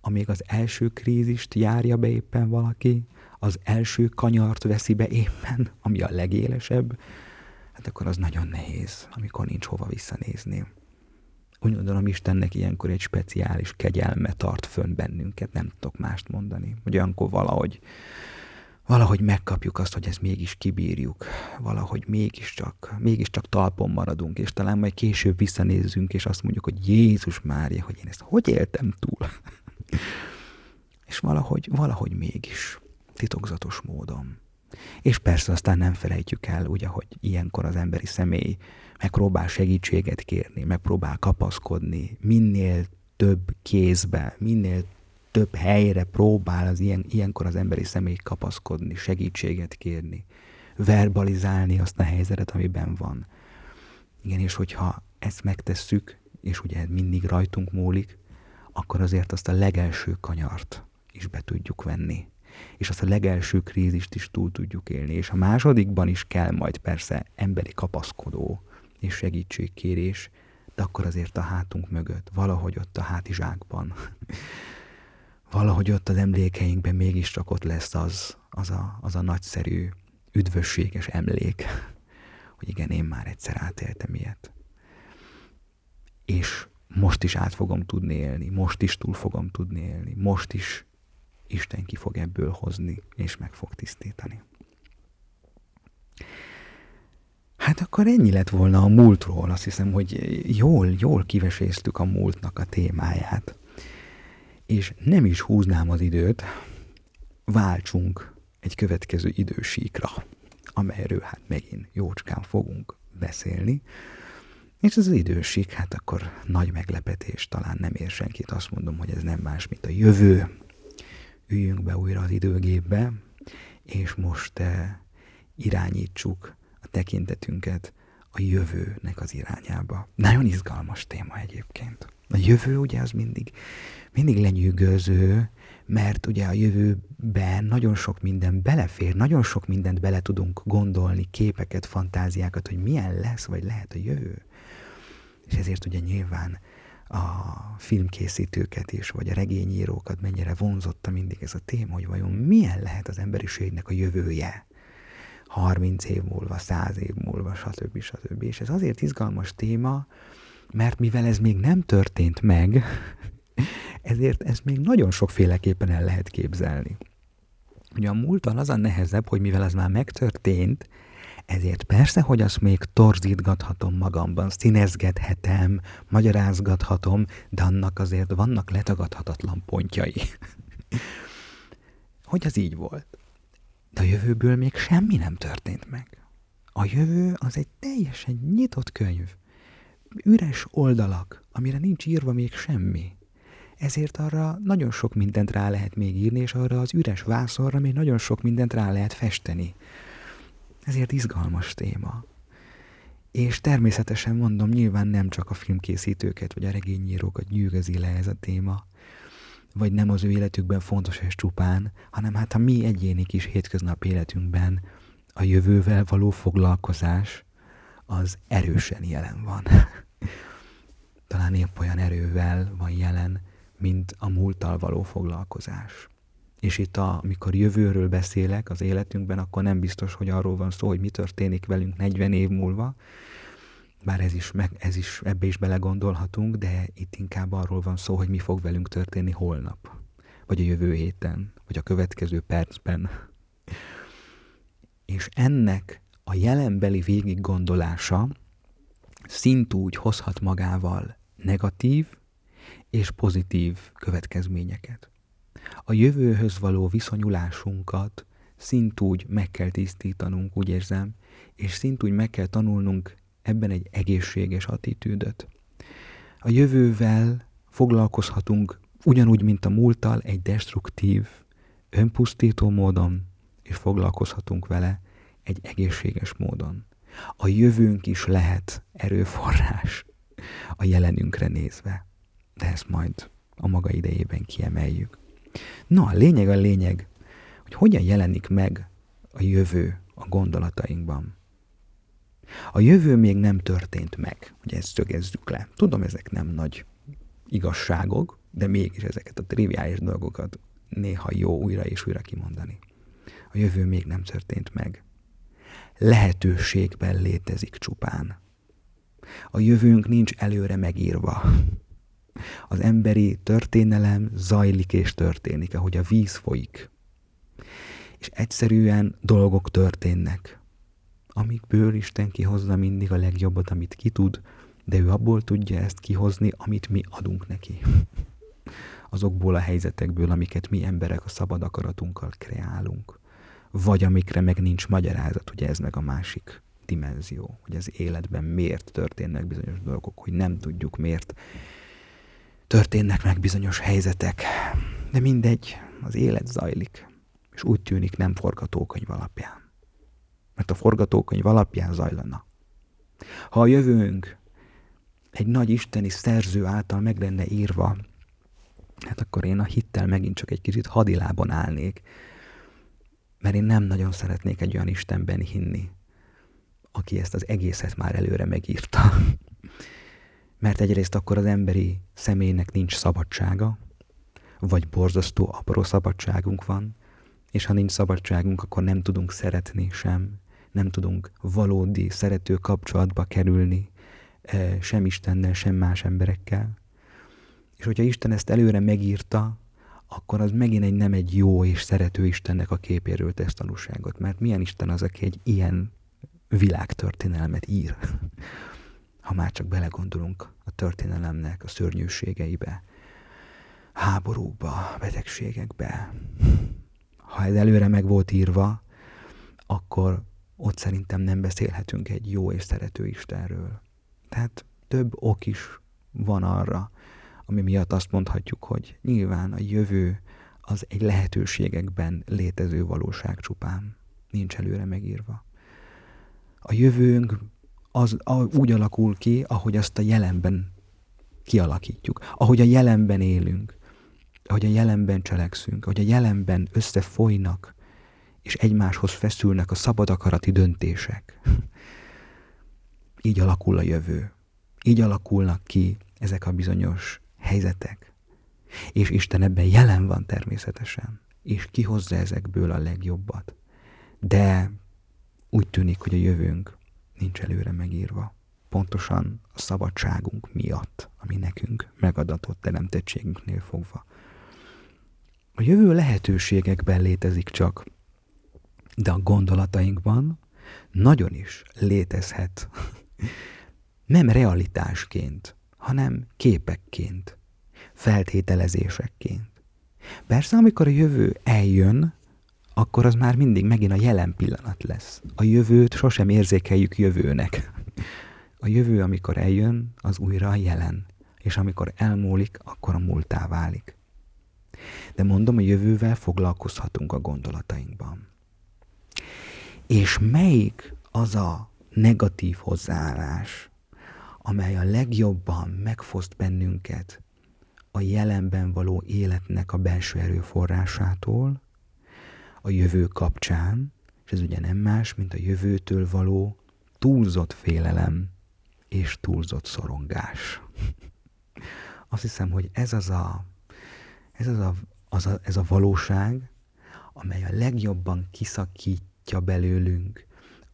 amíg az első krízist járja be éppen valaki, az első kanyart veszi be éppen, ami a legélesebb, hát akkor az nagyon nehéz, amikor nincs hova visszanézni. Úgy gondolom, Istennek ilyenkor egy speciális kegyelme tart fönn bennünket, nem tudok mást mondani. Hogy olyankor valahogy, valahogy megkapjuk azt, hogy ezt mégis kibírjuk, valahogy mégiscsak, mégiscsak talpon maradunk, és talán majd később visszanézzünk, és azt mondjuk, hogy Jézus Mária, hogy én ezt hogy éltem túl? és valahogy, valahogy mégis titokzatos módon. És persze aztán nem felejtjük el, ugye, hogy ilyenkor az emberi személy megpróbál segítséget kérni, megpróbál kapaszkodni, minél több kézbe, minél több helyre próbál az ilyen, ilyenkor az emberi személy kapaszkodni, segítséget kérni, verbalizálni azt a helyzetet, amiben van. Igen, és hogyha ezt megtesszük, és ugye mindig rajtunk múlik, akkor azért azt a legelső kanyart is be tudjuk venni és azt a legelső krízist is túl tudjuk élni. És a másodikban is kell majd persze emberi kapaszkodó és segítségkérés, de akkor azért a hátunk mögött, valahogy ott a hátizsákban, valahogy ott az emlékeinkben mégiscsak ott lesz az, az a, az a nagyszerű, üdvösséges emlék, hogy igen, én már egyszer átéltem ilyet. És most is át fogom tudni élni, most is túl fogom tudni élni, most is Isten ki fog ebből hozni, és meg fog tisztítani. Hát akkor ennyi lett volna a múltról. Azt hiszem, hogy jól, jól kiveséztük a múltnak a témáját. És nem is húznám az időt, váltsunk egy következő idősíkra, amelyről hát megint jócskán fogunk beszélni. És ez az időség, hát akkor nagy meglepetés, talán nem ér senkit, azt mondom, hogy ez nem más, mint a jövő. Üljünk be újra az időgépbe, és most eh, irányítsuk a tekintetünket a jövőnek az irányába. Nagyon izgalmas téma egyébként. A jövő ugye az mindig, mindig lenyűgöző, mert ugye a jövőben nagyon sok minden belefér, nagyon sok mindent bele tudunk gondolni, képeket, fantáziákat, hogy milyen lesz, vagy lehet a jövő. És ezért ugye nyilván a filmkészítőket is, vagy a regényírókat mennyire vonzotta mindig ez a téma, hogy vajon milyen lehet az emberiségnek a jövője. 30 év múlva, 100 év múlva, stb. stb. És ez azért izgalmas téma, mert mivel ez még nem történt meg, ezért ezt még nagyon sokféleképpen el lehet képzelni. Ugye a múltan az a nehezebb, hogy mivel ez már megtörtént, ezért persze, hogy azt még torzítgathatom magamban, színezgethetem, magyarázgathatom, de annak azért vannak letagadhatatlan pontjai. hogy az így volt. De a jövőből még semmi nem történt meg. A jövő az egy teljesen nyitott könyv. Üres oldalak, amire nincs írva még semmi. Ezért arra nagyon sok mindent rá lehet még írni, és arra az üres vászorra még nagyon sok mindent rá lehet festeni. Ezért izgalmas téma. És természetesen mondom, nyilván nem csak a filmkészítőket vagy a regényírókat nyűgözi le ez a téma, vagy nem az ő életükben fontos és csupán, hanem hát a mi egyéni kis hétköznap életünkben a jövővel való foglalkozás az erősen jelen van. Talán épp olyan erővel van jelen, mint a múlttal való foglalkozás. És itt, a, amikor jövőről beszélek az életünkben, akkor nem biztos, hogy arról van szó, hogy mi történik velünk 40 év múlva, bár ez is, meg, ez is ebbe is belegondolhatunk, de itt inkább arról van szó, hogy mi fog velünk történni holnap, vagy a jövő héten, vagy a következő percben. És ennek a jelenbeli végig gondolása szintúgy hozhat magával negatív és pozitív következményeket. A jövőhöz való viszonyulásunkat szintúgy meg kell tisztítanunk, úgy érzem, és szintúgy meg kell tanulnunk ebben egy egészséges attitűdöt. A jövővel foglalkozhatunk ugyanúgy, mint a múlttal, egy destruktív, önpusztító módon, és foglalkozhatunk vele egy egészséges módon. A jövőnk is lehet erőforrás a jelenünkre nézve, de ezt majd a maga idejében kiemeljük. No, a lényeg a lényeg, hogy hogyan jelenik meg a jövő a gondolatainkban. A jövő még nem történt meg, hogy ezt szögezzük le. Tudom, ezek nem nagy igazságok, de mégis ezeket a triviális dolgokat néha jó újra és újra kimondani. A jövő még nem történt meg. Lehetőségben létezik csupán. A jövőnk nincs előre megírva. Az emberi történelem zajlik és történik, ahogy a víz folyik. És egyszerűen dolgok történnek amikből Isten kihozza mindig a legjobbat, amit ki tud, de ő abból tudja ezt kihozni, amit mi adunk neki. Azokból a helyzetekből, amiket mi emberek a szabad akaratunkkal kreálunk. Vagy amikre meg nincs magyarázat, ugye ez meg a másik dimenzió, hogy az életben miért történnek bizonyos dolgok, hogy nem tudjuk miért történnek meg bizonyos helyzetek. De mindegy, az élet zajlik, és úgy tűnik nem forgatókönyv alapján mert a forgatókönyv alapján zajlana. Ha a jövőnk egy nagy isteni szerző által meg lenne írva, hát akkor én a hittel megint csak egy kicsit hadilában állnék, mert én nem nagyon szeretnék egy olyan Istenben hinni, aki ezt az egészet már előre megírta. Mert egyrészt akkor az emberi személynek nincs szabadsága, vagy borzasztó apró szabadságunk van, és ha nincs szabadságunk, akkor nem tudunk szeretni sem, nem tudunk valódi szerető kapcsolatba kerülni eh, sem Istennel, sem más emberekkel. És hogyha Isten ezt előre megírta, akkor az megint egy nem egy jó és szerető Istennek a képéről tesz tanúságot. Mert milyen Isten az, aki egy ilyen világtörténelmet ír? Ha már csak belegondolunk a történelemnek a szörnyűségeibe, háborúkba, betegségekbe. Ha ez előre meg volt írva, akkor ott szerintem nem beszélhetünk egy jó és szerető Istenről. Tehát több ok is van arra, ami miatt azt mondhatjuk, hogy nyilván a jövő az egy lehetőségekben létező valóság csupán. Nincs előre megírva. A jövőnk az úgy alakul ki, ahogy azt a jelenben kialakítjuk, ahogy a jelenben élünk, ahogy a jelenben cselekszünk, ahogy a jelenben összefolynak, és egymáshoz feszülnek a szabad akarati döntések. Így alakul a jövő. Így alakulnak ki ezek a bizonyos helyzetek. És Isten ebben jelen van természetesen, és kihozza ezekből a legjobbat. De úgy tűnik, hogy a jövőnk nincs előre megírva. Pontosan a szabadságunk miatt, ami nekünk megadatott teremtettségünknél fogva. A jövő lehetőségekben létezik csak, de a gondolatainkban nagyon is létezhet. Nem realitásként, hanem képekként, feltételezésekként. Persze, amikor a jövő eljön, akkor az már mindig megint a jelen pillanat lesz. A jövőt sosem érzékeljük jövőnek. A jövő, amikor eljön, az újra a jelen, és amikor elmúlik, akkor a múltá válik. De mondom, a jövővel foglalkozhatunk a gondolatainkban. És melyik az a negatív hozzáállás, amely a legjobban megfoszt bennünket a jelenben való életnek a belső erőforrásától, a jövő kapcsán, és ez ugye nem más, mint a jövőtől való túlzott félelem és túlzott szorongás. Azt hiszem, hogy ez az a, ez az a, az a, ez a valóság, amely a legjobban kiszakítja belőlünk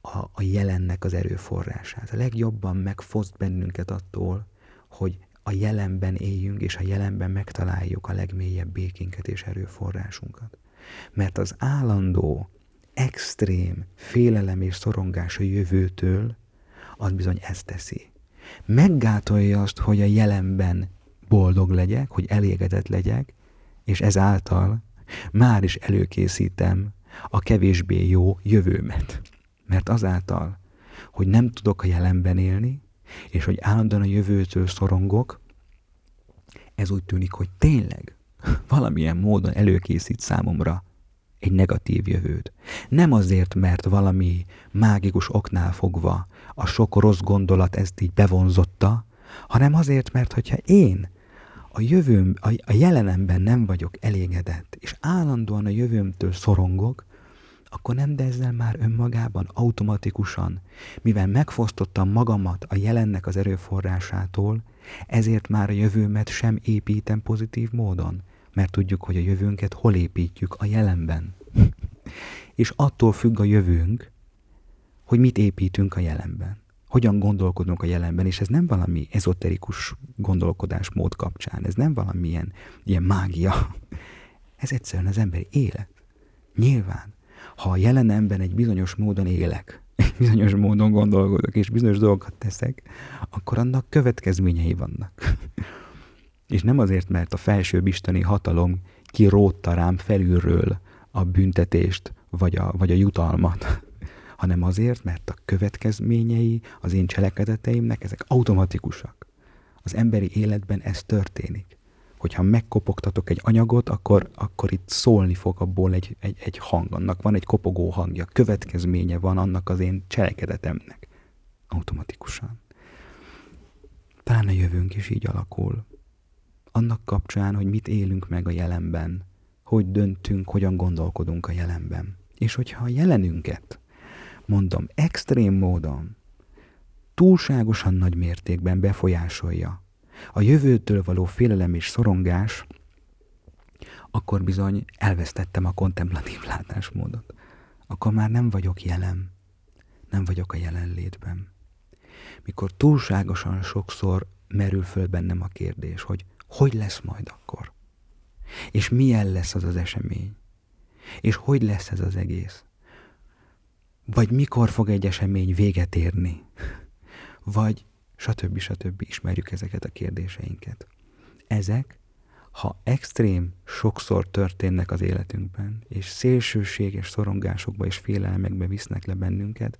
a, a jelennek az erőforrását. A legjobban megfoszt bennünket attól, hogy a jelenben éljünk, és a jelenben megtaláljuk a legmélyebb békénket és erőforrásunkat. Mert az állandó, extrém félelem és szorongás a jövőtől, az bizony ezt teszi. Meggátolja azt, hogy a jelenben boldog legyek, hogy elégedett legyek, és ezáltal már is előkészítem a kevésbé jó jövőmet. Mert azáltal, hogy nem tudok a jelenben élni, és hogy állandóan a jövőtől szorongok, ez úgy tűnik, hogy tényleg valamilyen módon előkészít számomra egy negatív jövőt. Nem azért, mert valami mágikus oknál fogva a sok rossz gondolat ezt így bevonzotta, hanem azért, mert hogyha én a jövőm, a, jelenemben nem vagyok elégedett, és állandóan a jövőmtől szorongok, akkor nem, de ezzel már önmagában automatikusan, mivel megfosztottam magamat a jelennek az erőforrásától, ezért már a jövőmet sem építem pozitív módon, mert tudjuk, hogy a jövőnket hol építjük a jelenben. És attól függ a jövőnk, hogy mit építünk a jelenben. Hogyan gondolkodunk a jelenben, és ez nem valami ezoterikus gondolkodásmód kapcsán, ez nem valamilyen ilyen mágia. Ez egyszerűen az emberi élet. Nyilván, ha a jelenemben egy bizonyos módon élek, egy bizonyos módon gondolkodok, és bizonyos dolgokat teszek, akkor annak következményei vannak. és nem azért, mert a felsőbb isteni hatalom kirótta rám felülről a büntetést, vagy a, vagy a jutalmat, hanem azért, mert a következményei az én cselekedeteimnek, ezek automatikusak. Az emberi életben ez történik hogyha megkopogtatok egy anyagot, akkor, akkor itt szólni fog abból egy, egy, egy hang, annak van egy kopogó hangja, következménye van annak az én cselekedetemnek. Automatikusan. Talán a jövőnk is így alakul. Annak kapcsán, hogy mit élünk meg a jelenben, hogy döntünk, hogyan gondolkodunk a jelenben. És hogyha a jelenünket, mondom, extrém módon, túlságosan nagy mértékben befolyásolja a jövőtől való félelem és szorongás, akkor bizony elvesztettem a kontemplatív látásmódot. Akkor már nem vagyok jelen, nem vagyok a jelenlétben. Mikor túlságosan sokszor merül föl bennem a kérdés, hogy hogy lesz majd akkor? És milyen lesz az az esemény? És hogy lesz ez az egész? Vagy mikor fog egy esemény véget érni? Vagy stb. stb. ismerjük ezeket a kérdéseinket. Ezek, ha extrém sokszor történnek az életünkben, és szélsőséges szorongásokba és félelmekbe visznek le bennünket,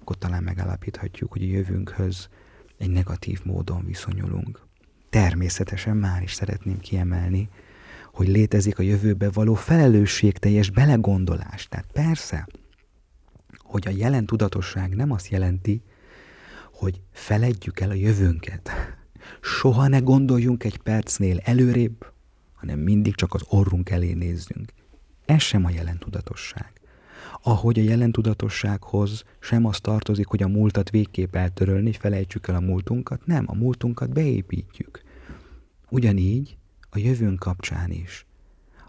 akkor talán megállapíthatjuk, hogy a jövőnkhöz egy negatív módon viszonyulunk. Természetesen már is szeretném kiemelni, hogy létezik a jövőbe való felelősségteljes belegondolás. Tehát persze, hogy a jelen tudatosság nem azt jelenti, hogy feledjük el a jövőnket. Soha ne gondoljunk egy percnél előrébb, hanem mindig csak az orrunk elé nézzünk. Ez sem a jelen tudatosság. Ahogy a jelen tudatossághoz sem az tartozik, hogy a múltat végképp eltörölni, felejtsük el a múltunkat, nem, a múltunkat beépítjük. Ugyanígy a jövőnk kapcsán is.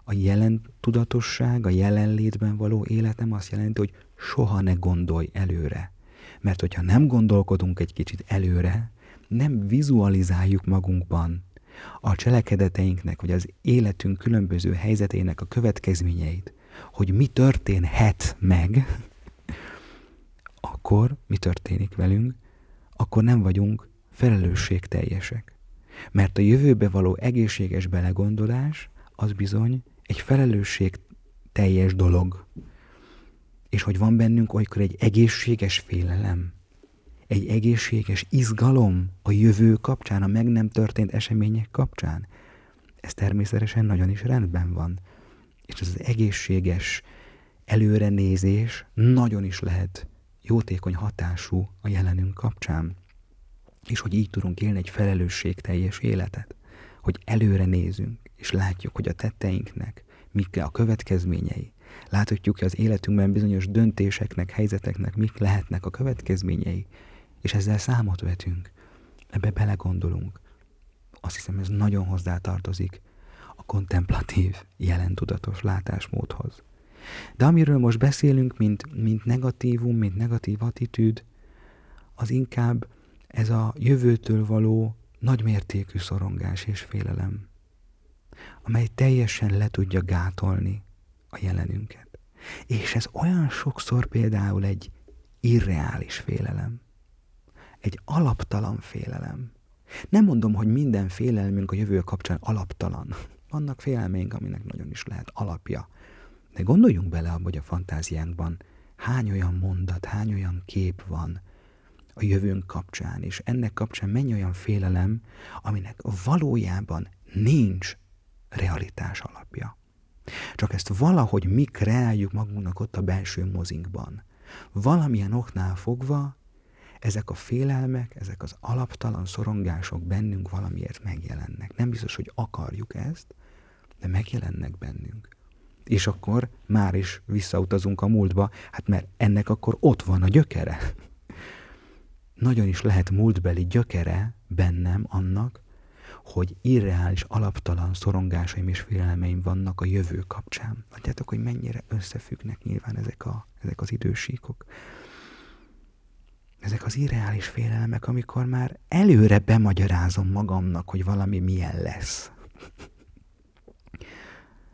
A jelen tudatosság, a jelenlétben való életem azt jelenti, hogy soha ne gondolj előre. Mert hogyha nem gondolkodunk egy kicsit előre, nem vizualizáljuk magunkban a cselekedeteinknek, vagy az életünk különböző helyzetének a következményeit, hogy mi történhet meg, akkor mi történik velünk, akkor nem vagyunk felelősségteljesek. Mert a jövőbe való egészséges belegondolás az bizony egy felelősség teljes dolog. És hogy van bennünk olykor egy egészséges félelem, egy egészséges izgalom a jövő kapcsán, a meg nem történt események kapcsán. Ez természetesen nagyon is rendben van. És ez az egészséges előrenézés nagyon is lehet jótékony hatású a jelenünk kapcsán. És hogy így tudunk élni egy felelősségteljes életet. Hogy előre nézünk, és látjuk, hogy a tetteinknek mik a következményei. Láthatjuk, hogy az életünkben bizonyos döntéseknek, helyzeteknek mik lehetnek a következményei, és ezzel számot vetünk. Ebbe belegondolunk. Azt hiszem, ez nagyon hozzá tartozik a kontemplatív, jelentudatos látásmódhoz. De amiről most beszélünk, mint, mint negatívum, mint negatív attitűd, az inkább ez a jövőtől való nagymértékű szorongás és félelem, amely teljesen le tudja gátolni a jelenünket. És ez olyan sokszor például egy irreális félelem egy alaptalan félelem. Nem mondom, hogy minden félelmünk a jövő kapcsán alaptalan. Vannak félelmeink, aminek nagyon is lehet alapja. De gondoljunk bele abba, hogy a fantáziánkban hány olyan mondat, hány olyan kép van a jövőnk kapcsán, és ennek kapcsán mennyi olyan félelem, aminek valójában nincs realitás alapja. Csak ezt valahogy mi kreáljuk magunknak ott a belső mozinkban. Valamilyen oknál fogva ezek a félelmek, ezek az alaptalan szorongások bennünk valamiért megjelennek. Nem biztos, hogy akarjuk ezt, de megjelennek bennünk. És akkor már is visszautazunk a múltba, hát mert ennek akkor ott van a gyökere. Nagyon is lehet múltbeli gyökere bennem annak, hogy irreális, alaptalan szorongásaim és félelmeim vannak a jövő kapcsán. Látjátok, hogy mennyire összefüggnek nyilván ezek, a, ezek az idősíkok ezek az irreális félelmek, amikor már előre bemagyarázom magamnak, hogy valami milyen lesz.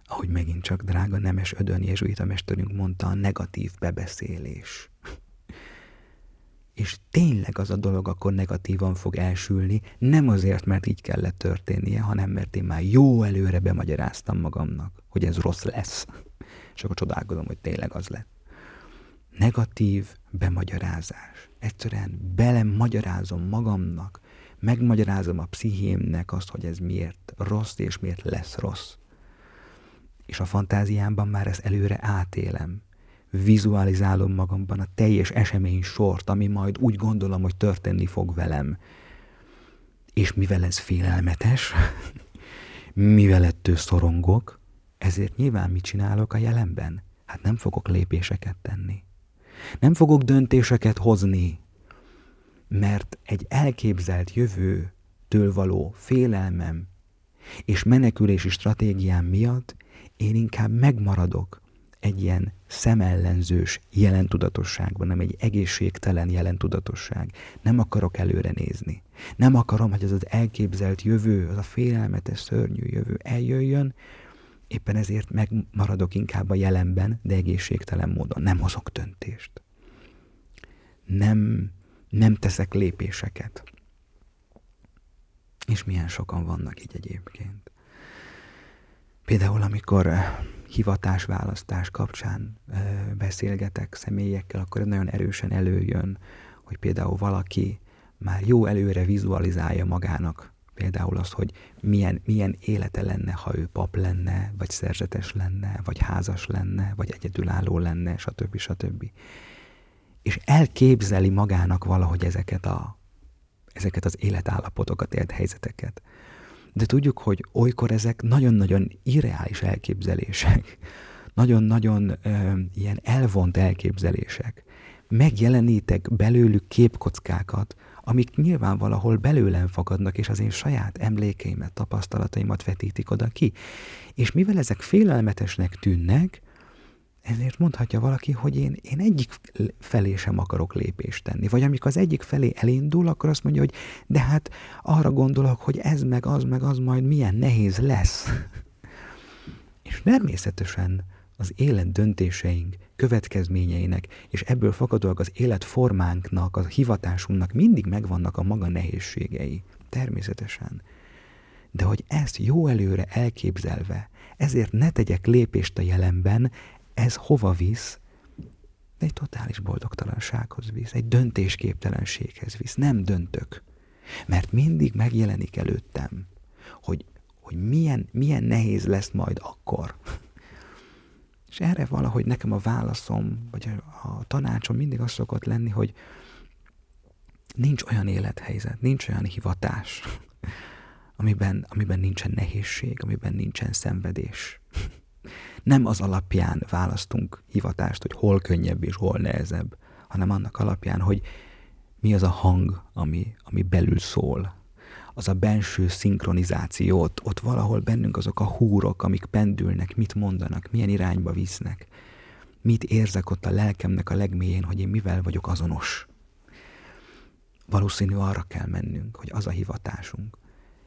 Ahogy megint csak drága nemes ödön jezsuita mesterünk mondta, a negatív bebeszélés. És tényleg az a dolog akkor negatívan fog elsülni, nem azért, mert így kellett történnie, hanem mert én már jó előre bemagyaráztam magamnak, hogy ez rossz lesz. És akkor csodálkozom, hogy tényleg az lett negatív bemagyarázás. Egyszerűen belemagyarázom magamnak, megmagyarázom a pszichémnek azt, hogy ez miért rossz és miért lesz rossz. És a fantáziámban már ezt előre átélem. Vizualizálom magamban a teljes esemény sort, ami majd úgy gondolom, hogy történni fog velem. És mivel ez félelmetes, mivel ettől szorongok, ezért nyilván mit csinálok a jelenben? Hát nem fogok lépéseket tenni. Nem fogok döntéseket hozni, mert egy elképzelt jövőtől való félelmem és menekülési stratégiám miatt én inkább megmaradok egy ilyen szemellenzős jelentudatosságban, nem egy egészségtelen jelentudatosság. Nem akarok előre nézni. Nem akarom, hogy az az elképzelt jövő, az a félelmetes, szörnyű jövő eljöjjön, Éppen ezért megmaradok inkább a jelenben, de egészségtelen módon. Nem hozok döntést. Nem, nem teszek lépéseket. És milyen sokan vannak így egyébként. Például, amikor hivatásválasztás kapcsán beszélgetek személyekkel, akkor nagyon erősen előjön, hogy például valaki már jó előre vizualizálja magának például az, hogy milyen, milyen élete lenne, ha ő pap lenne, vagy szerzetes lenne, vagy házas lenne, vagy egyedülálló lenne, stb. stb. És elképzeli magának valahogy ezeket, a, ezeket az életállapotokat, élethelyzeteket. De tudjuk, hogy olykor ezek nagyon-nagyon irreális elképzelések, nagyon-nagyon ö, ilyen elvont elképzelések. Megjelenítek belőlük képkockákat, amik nyilván valahol belőlem fakadnak, és az én saját emlékeimet, tapasztalataimat vetítik oda ki. És mivel ezek félelmetesnek tűnnek, ezért mondhatja valaki, hogy én, én egyik felé sem akarok lépést tenni. Vagy amikor az egyik felé elindul, akkor azt mondja, hogy de hát arra gondolok, hogy ez meg az meg az majd milyen nehéz lesz. És természetesen az élet döntéseink, következményeinek, és ebből fakadóak az életformánknak, a hivatásunknak mindig megvannak a maga nehézségei. Természetesen. De hogy ezt jó előre elképzelve, ezért ne tegyek lépést a jelenben, ez hova visz? Egy totális boldogtalansághoz visz, egy döntésképtelenséghez visz. Nem döntök. Mert mindig megjelenik előttem, hogy, hogy milyen, milyen nehéz lesz majd akkor. És erre valahogy nekem a válaszom, vagy a, tanácsom mindig az szokott lenni, hogy nincs olyan élethelyzet, nincs olyan hivatás, amiben, amiben nincsen nehézség, amiben nincsen szenvedés. Nem az alapján választunk hivatást, hogy hol könnyebb és hol nehezebb, hanem annak alapján, hogy mi az a hang, ami, ami belül szól, az a benső szinkronizáció, ott, ott valahol bennünk azok a húrok, amik pendülnek, mit mondanak, milyen irányba visznek. Mit érzek ott a lelkemnek a legmélyén, hogy én mivel vagyok azonos. Valószínű arra kell mennünk, hogy az a hivatásunk.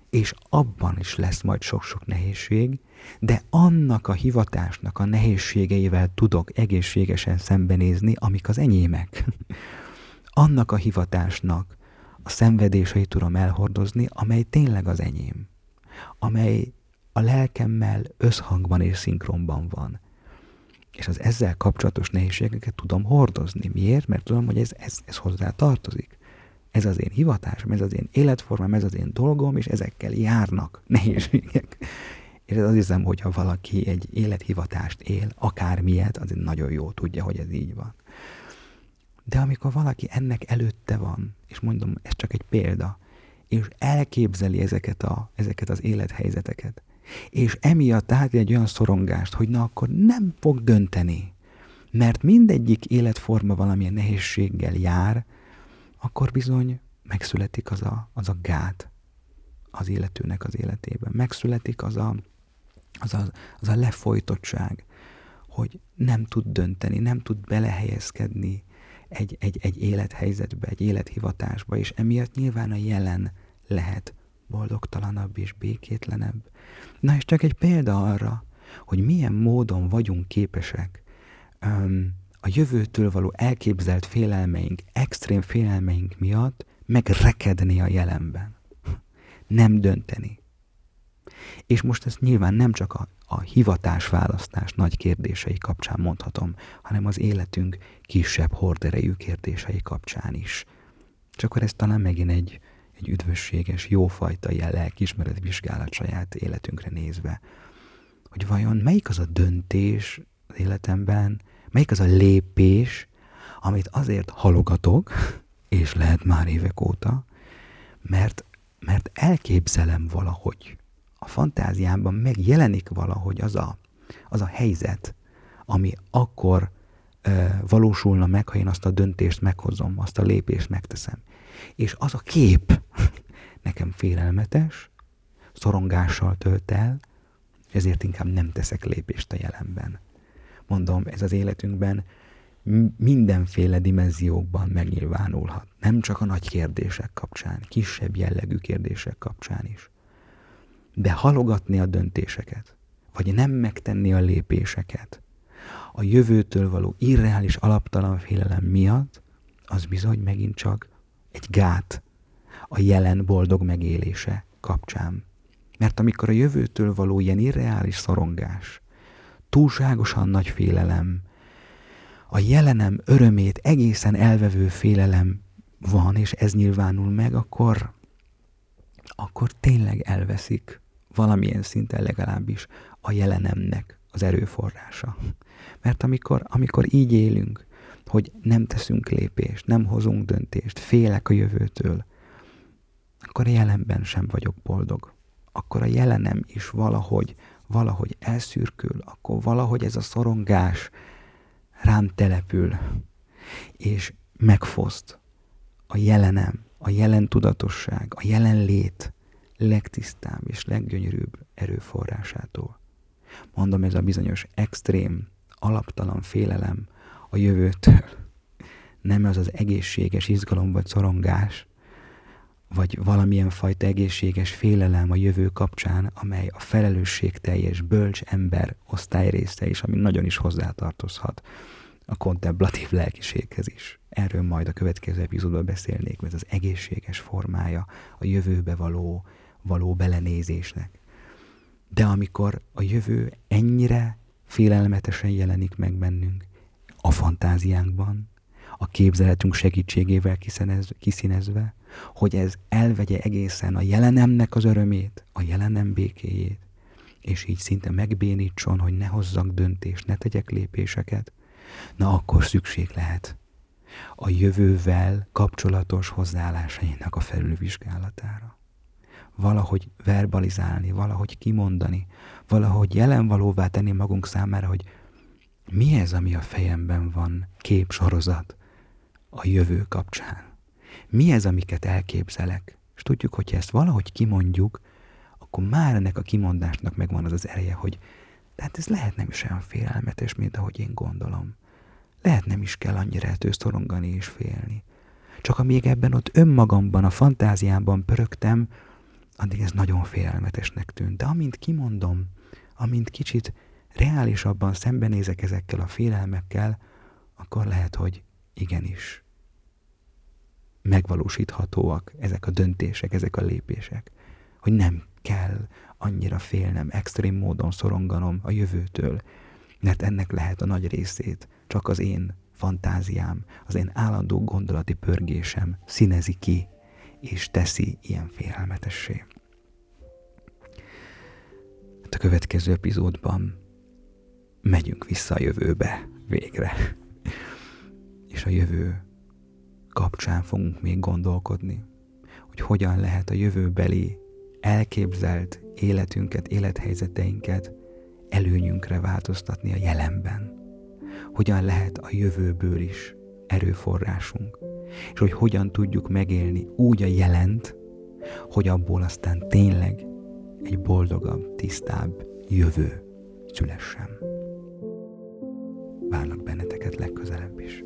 És abban is lesz majd sok-sok nehézség, de annak a hivatásnak a nehézségeivel tudok egészségesen szembenézni, amik az enyémek. annak a hivatásnak a szenvedéseit tudom elhordozni, amely tényleg az enyém, amely a lelkemmel összhangban és szinkronban van. És az ezzel kapcsolatos nehézségeket tudom hordozni. Miért? Mert tudom, hogy ez, ez, ez hozzá tartozik. Ez az én hivatásom, ez az én életformám, ez az én dolgom, és ezekkel járnak nehézségek. És az hiszem, hogyha valaki egy élethivatást él, akármilyet, az nagyon jó tudja, hogy ez így van. De amikor valaki ennek előtte van, és mondom, ez csak egy példa, és elképzeli ezeket, a, ezeket az élethelyzeteket, és emiatt át egy olyan szorongást, hogy na akkor nem fog dönteni, mert mindegyik életforma valamilyen nehézséggel jár, akkor bizony megszületik az a, az a gát az életőnek az életében. Megszületik az a, az a, az a lefolytottság, hogy nem tud dönteni, nem tud belehelyezkedni egy, egy, egy élethelyzetbe, egy élethivatásba, és emiatt nyilván a jelen lehet boldogtalanabb és békétlenebb. Na és csak egy példa arra, hogy milyen módon vagyunk képesek um, a jövőtől való elképzelt félelmeink, extrém félelmeink miatt megrekedni a jelenben. Nem dönteni. És most ezt nyilván nem csak a, a hivatásválasztás nagy kérdései kapcsán mondhatom, hanem az életünk kisebb horderejű kérdései kapcsán is. Csak akkor ez talán megint egy, egy üdvösséges, jófajta ilyen lelkismeret vizsgálat saját életünkre nézve. Hogy vajon melyik az a döntés az életemben, melyik az a lépés, amit azért halogatok, és lehet már évek óta, mert, mert elképzelem valahogy, fantáziámban megjelenik valahogy az a, az a helyzet, ami akkor ö, valósulna meg, ha én azt a döntést meghozom, azt a lépést megteszem. És az a kép nekem félelmetes, szorongással tölt el, ezért inkább nem teszek lépést a jelenben. Mondom, ez az életünkben mindenféle dimenziókban megnyilvánulhat. Nem csak a nagy kérdések kapcsán, kisebb jellegű kérdések kapcsán is de halogatni a döntéseket, vagy nem megtenni a lépéseket, a jövőtől való irreális alaptalan félelem miatt, az bizony megint csak egy gát a jelen boldog megélése kapcsán. Mert amikor a jövőtől való ilyen irreális szorongás, túlságosan nagy félelem, a jelenem örömét egészen elvevő félelem van, és ez nyilvánul meg, akkor, akkor tényleg elveszik valamilyen szinten legalábbis a jelenemnek az erőforrása. Mert amikor, amikor így élünk, hogy nem teszünk lépést, nem hozunk döntést, félek a jövőtől, akkor a jelenben sem vagyok boldog. Akkor a jelenem is valahogy, valahogy elszürkül, akkor valahogy ez a szorongás rám települ, és megfoszt a jelenem, a jelen tudatosság, a jelenlét legtisztább és leggyönyörűbb erőforrásától. Mondom, ez a bizonyos extrém, alaptalan félelem a jövőtől. Nem az az egészséges izgalom vagy szorongás, vagy valamilyen fajta egészséges félelem a jövő kapcsán, amely a felelősségteljes, bölcs ember osztályrésze is, ami nagyon is hozzátartozhat a kontemplatív lelkiséghez is. Erről majd a következő epizódban beszélnék, mert az egészséges formája a jövőbe való, való belenézésnek. De amikor a jövő ennyire félelmetesen jelenik meg bennünk, a fantáziánkban, a képzeletünk segítségével kiszínezve, hogy ez elvegye egészen a jelenemnek az örömét, a jelenem békéjét, és így szinte megbénítson, hogy ne hozzak döntést, ne tegyek lépéseket, na akkor szükség lehet a jövővel kapcsolatos hozzáállásainak a felülvizsgálatára. Valahogy verbalizálni, valahogy kimondani, valahogy jelenvalóvá tenni magunk számára, hogy mi ez, ami a fejemben van, képsorozat a jövő kapcsán. Mi ez, amiket elképzelek? És tudjuk, hogy ezt valahogy kimondjuk, akkor már ennek a kimondásnak megvan az az ereje, hogy tehát ez lehet nem is olyan félelmetes, mint ahogy én gondolom. Lehet nem is kell annyira ettől szorongani és félni. Csak amíg ebben ott önmagamban, a fantáziában pörögtem, addig ez nagyon félelmetesnek tűnt. De amint kimondom, amint kicsit reálisabban szembenézek ezekkel a félelmekkel, akkor lehet, hogy igenis megvalósíthatóak ezek a döntések, ezek a lépések. Hogy nem kell annyira félnem, extrém módon szoronganom a jövőtől, mert ennek lehet a nagy részét csak az én fantáziám, az én állandó gondolati pörgésem színezi ki, és teszi ilyen félelmetessé. Hát a következő epizódban megyünk vissza a jövőbe végre. És a jövő kapcsán fogunk még gondolkodni, hogy hogyan lehet a jövőbeli elképzelt életünket, élethelyzeteinket előnyünkre változtatni a jelenben. Hogyan lehet a jövőből is erőforrásunk, és hogy hogyan tudjuk megélni úgy a jelent, hogy abból aztán tényleg egy boldogabb, tisztább jövő szülessen. Várlak benneteket legközelebb is.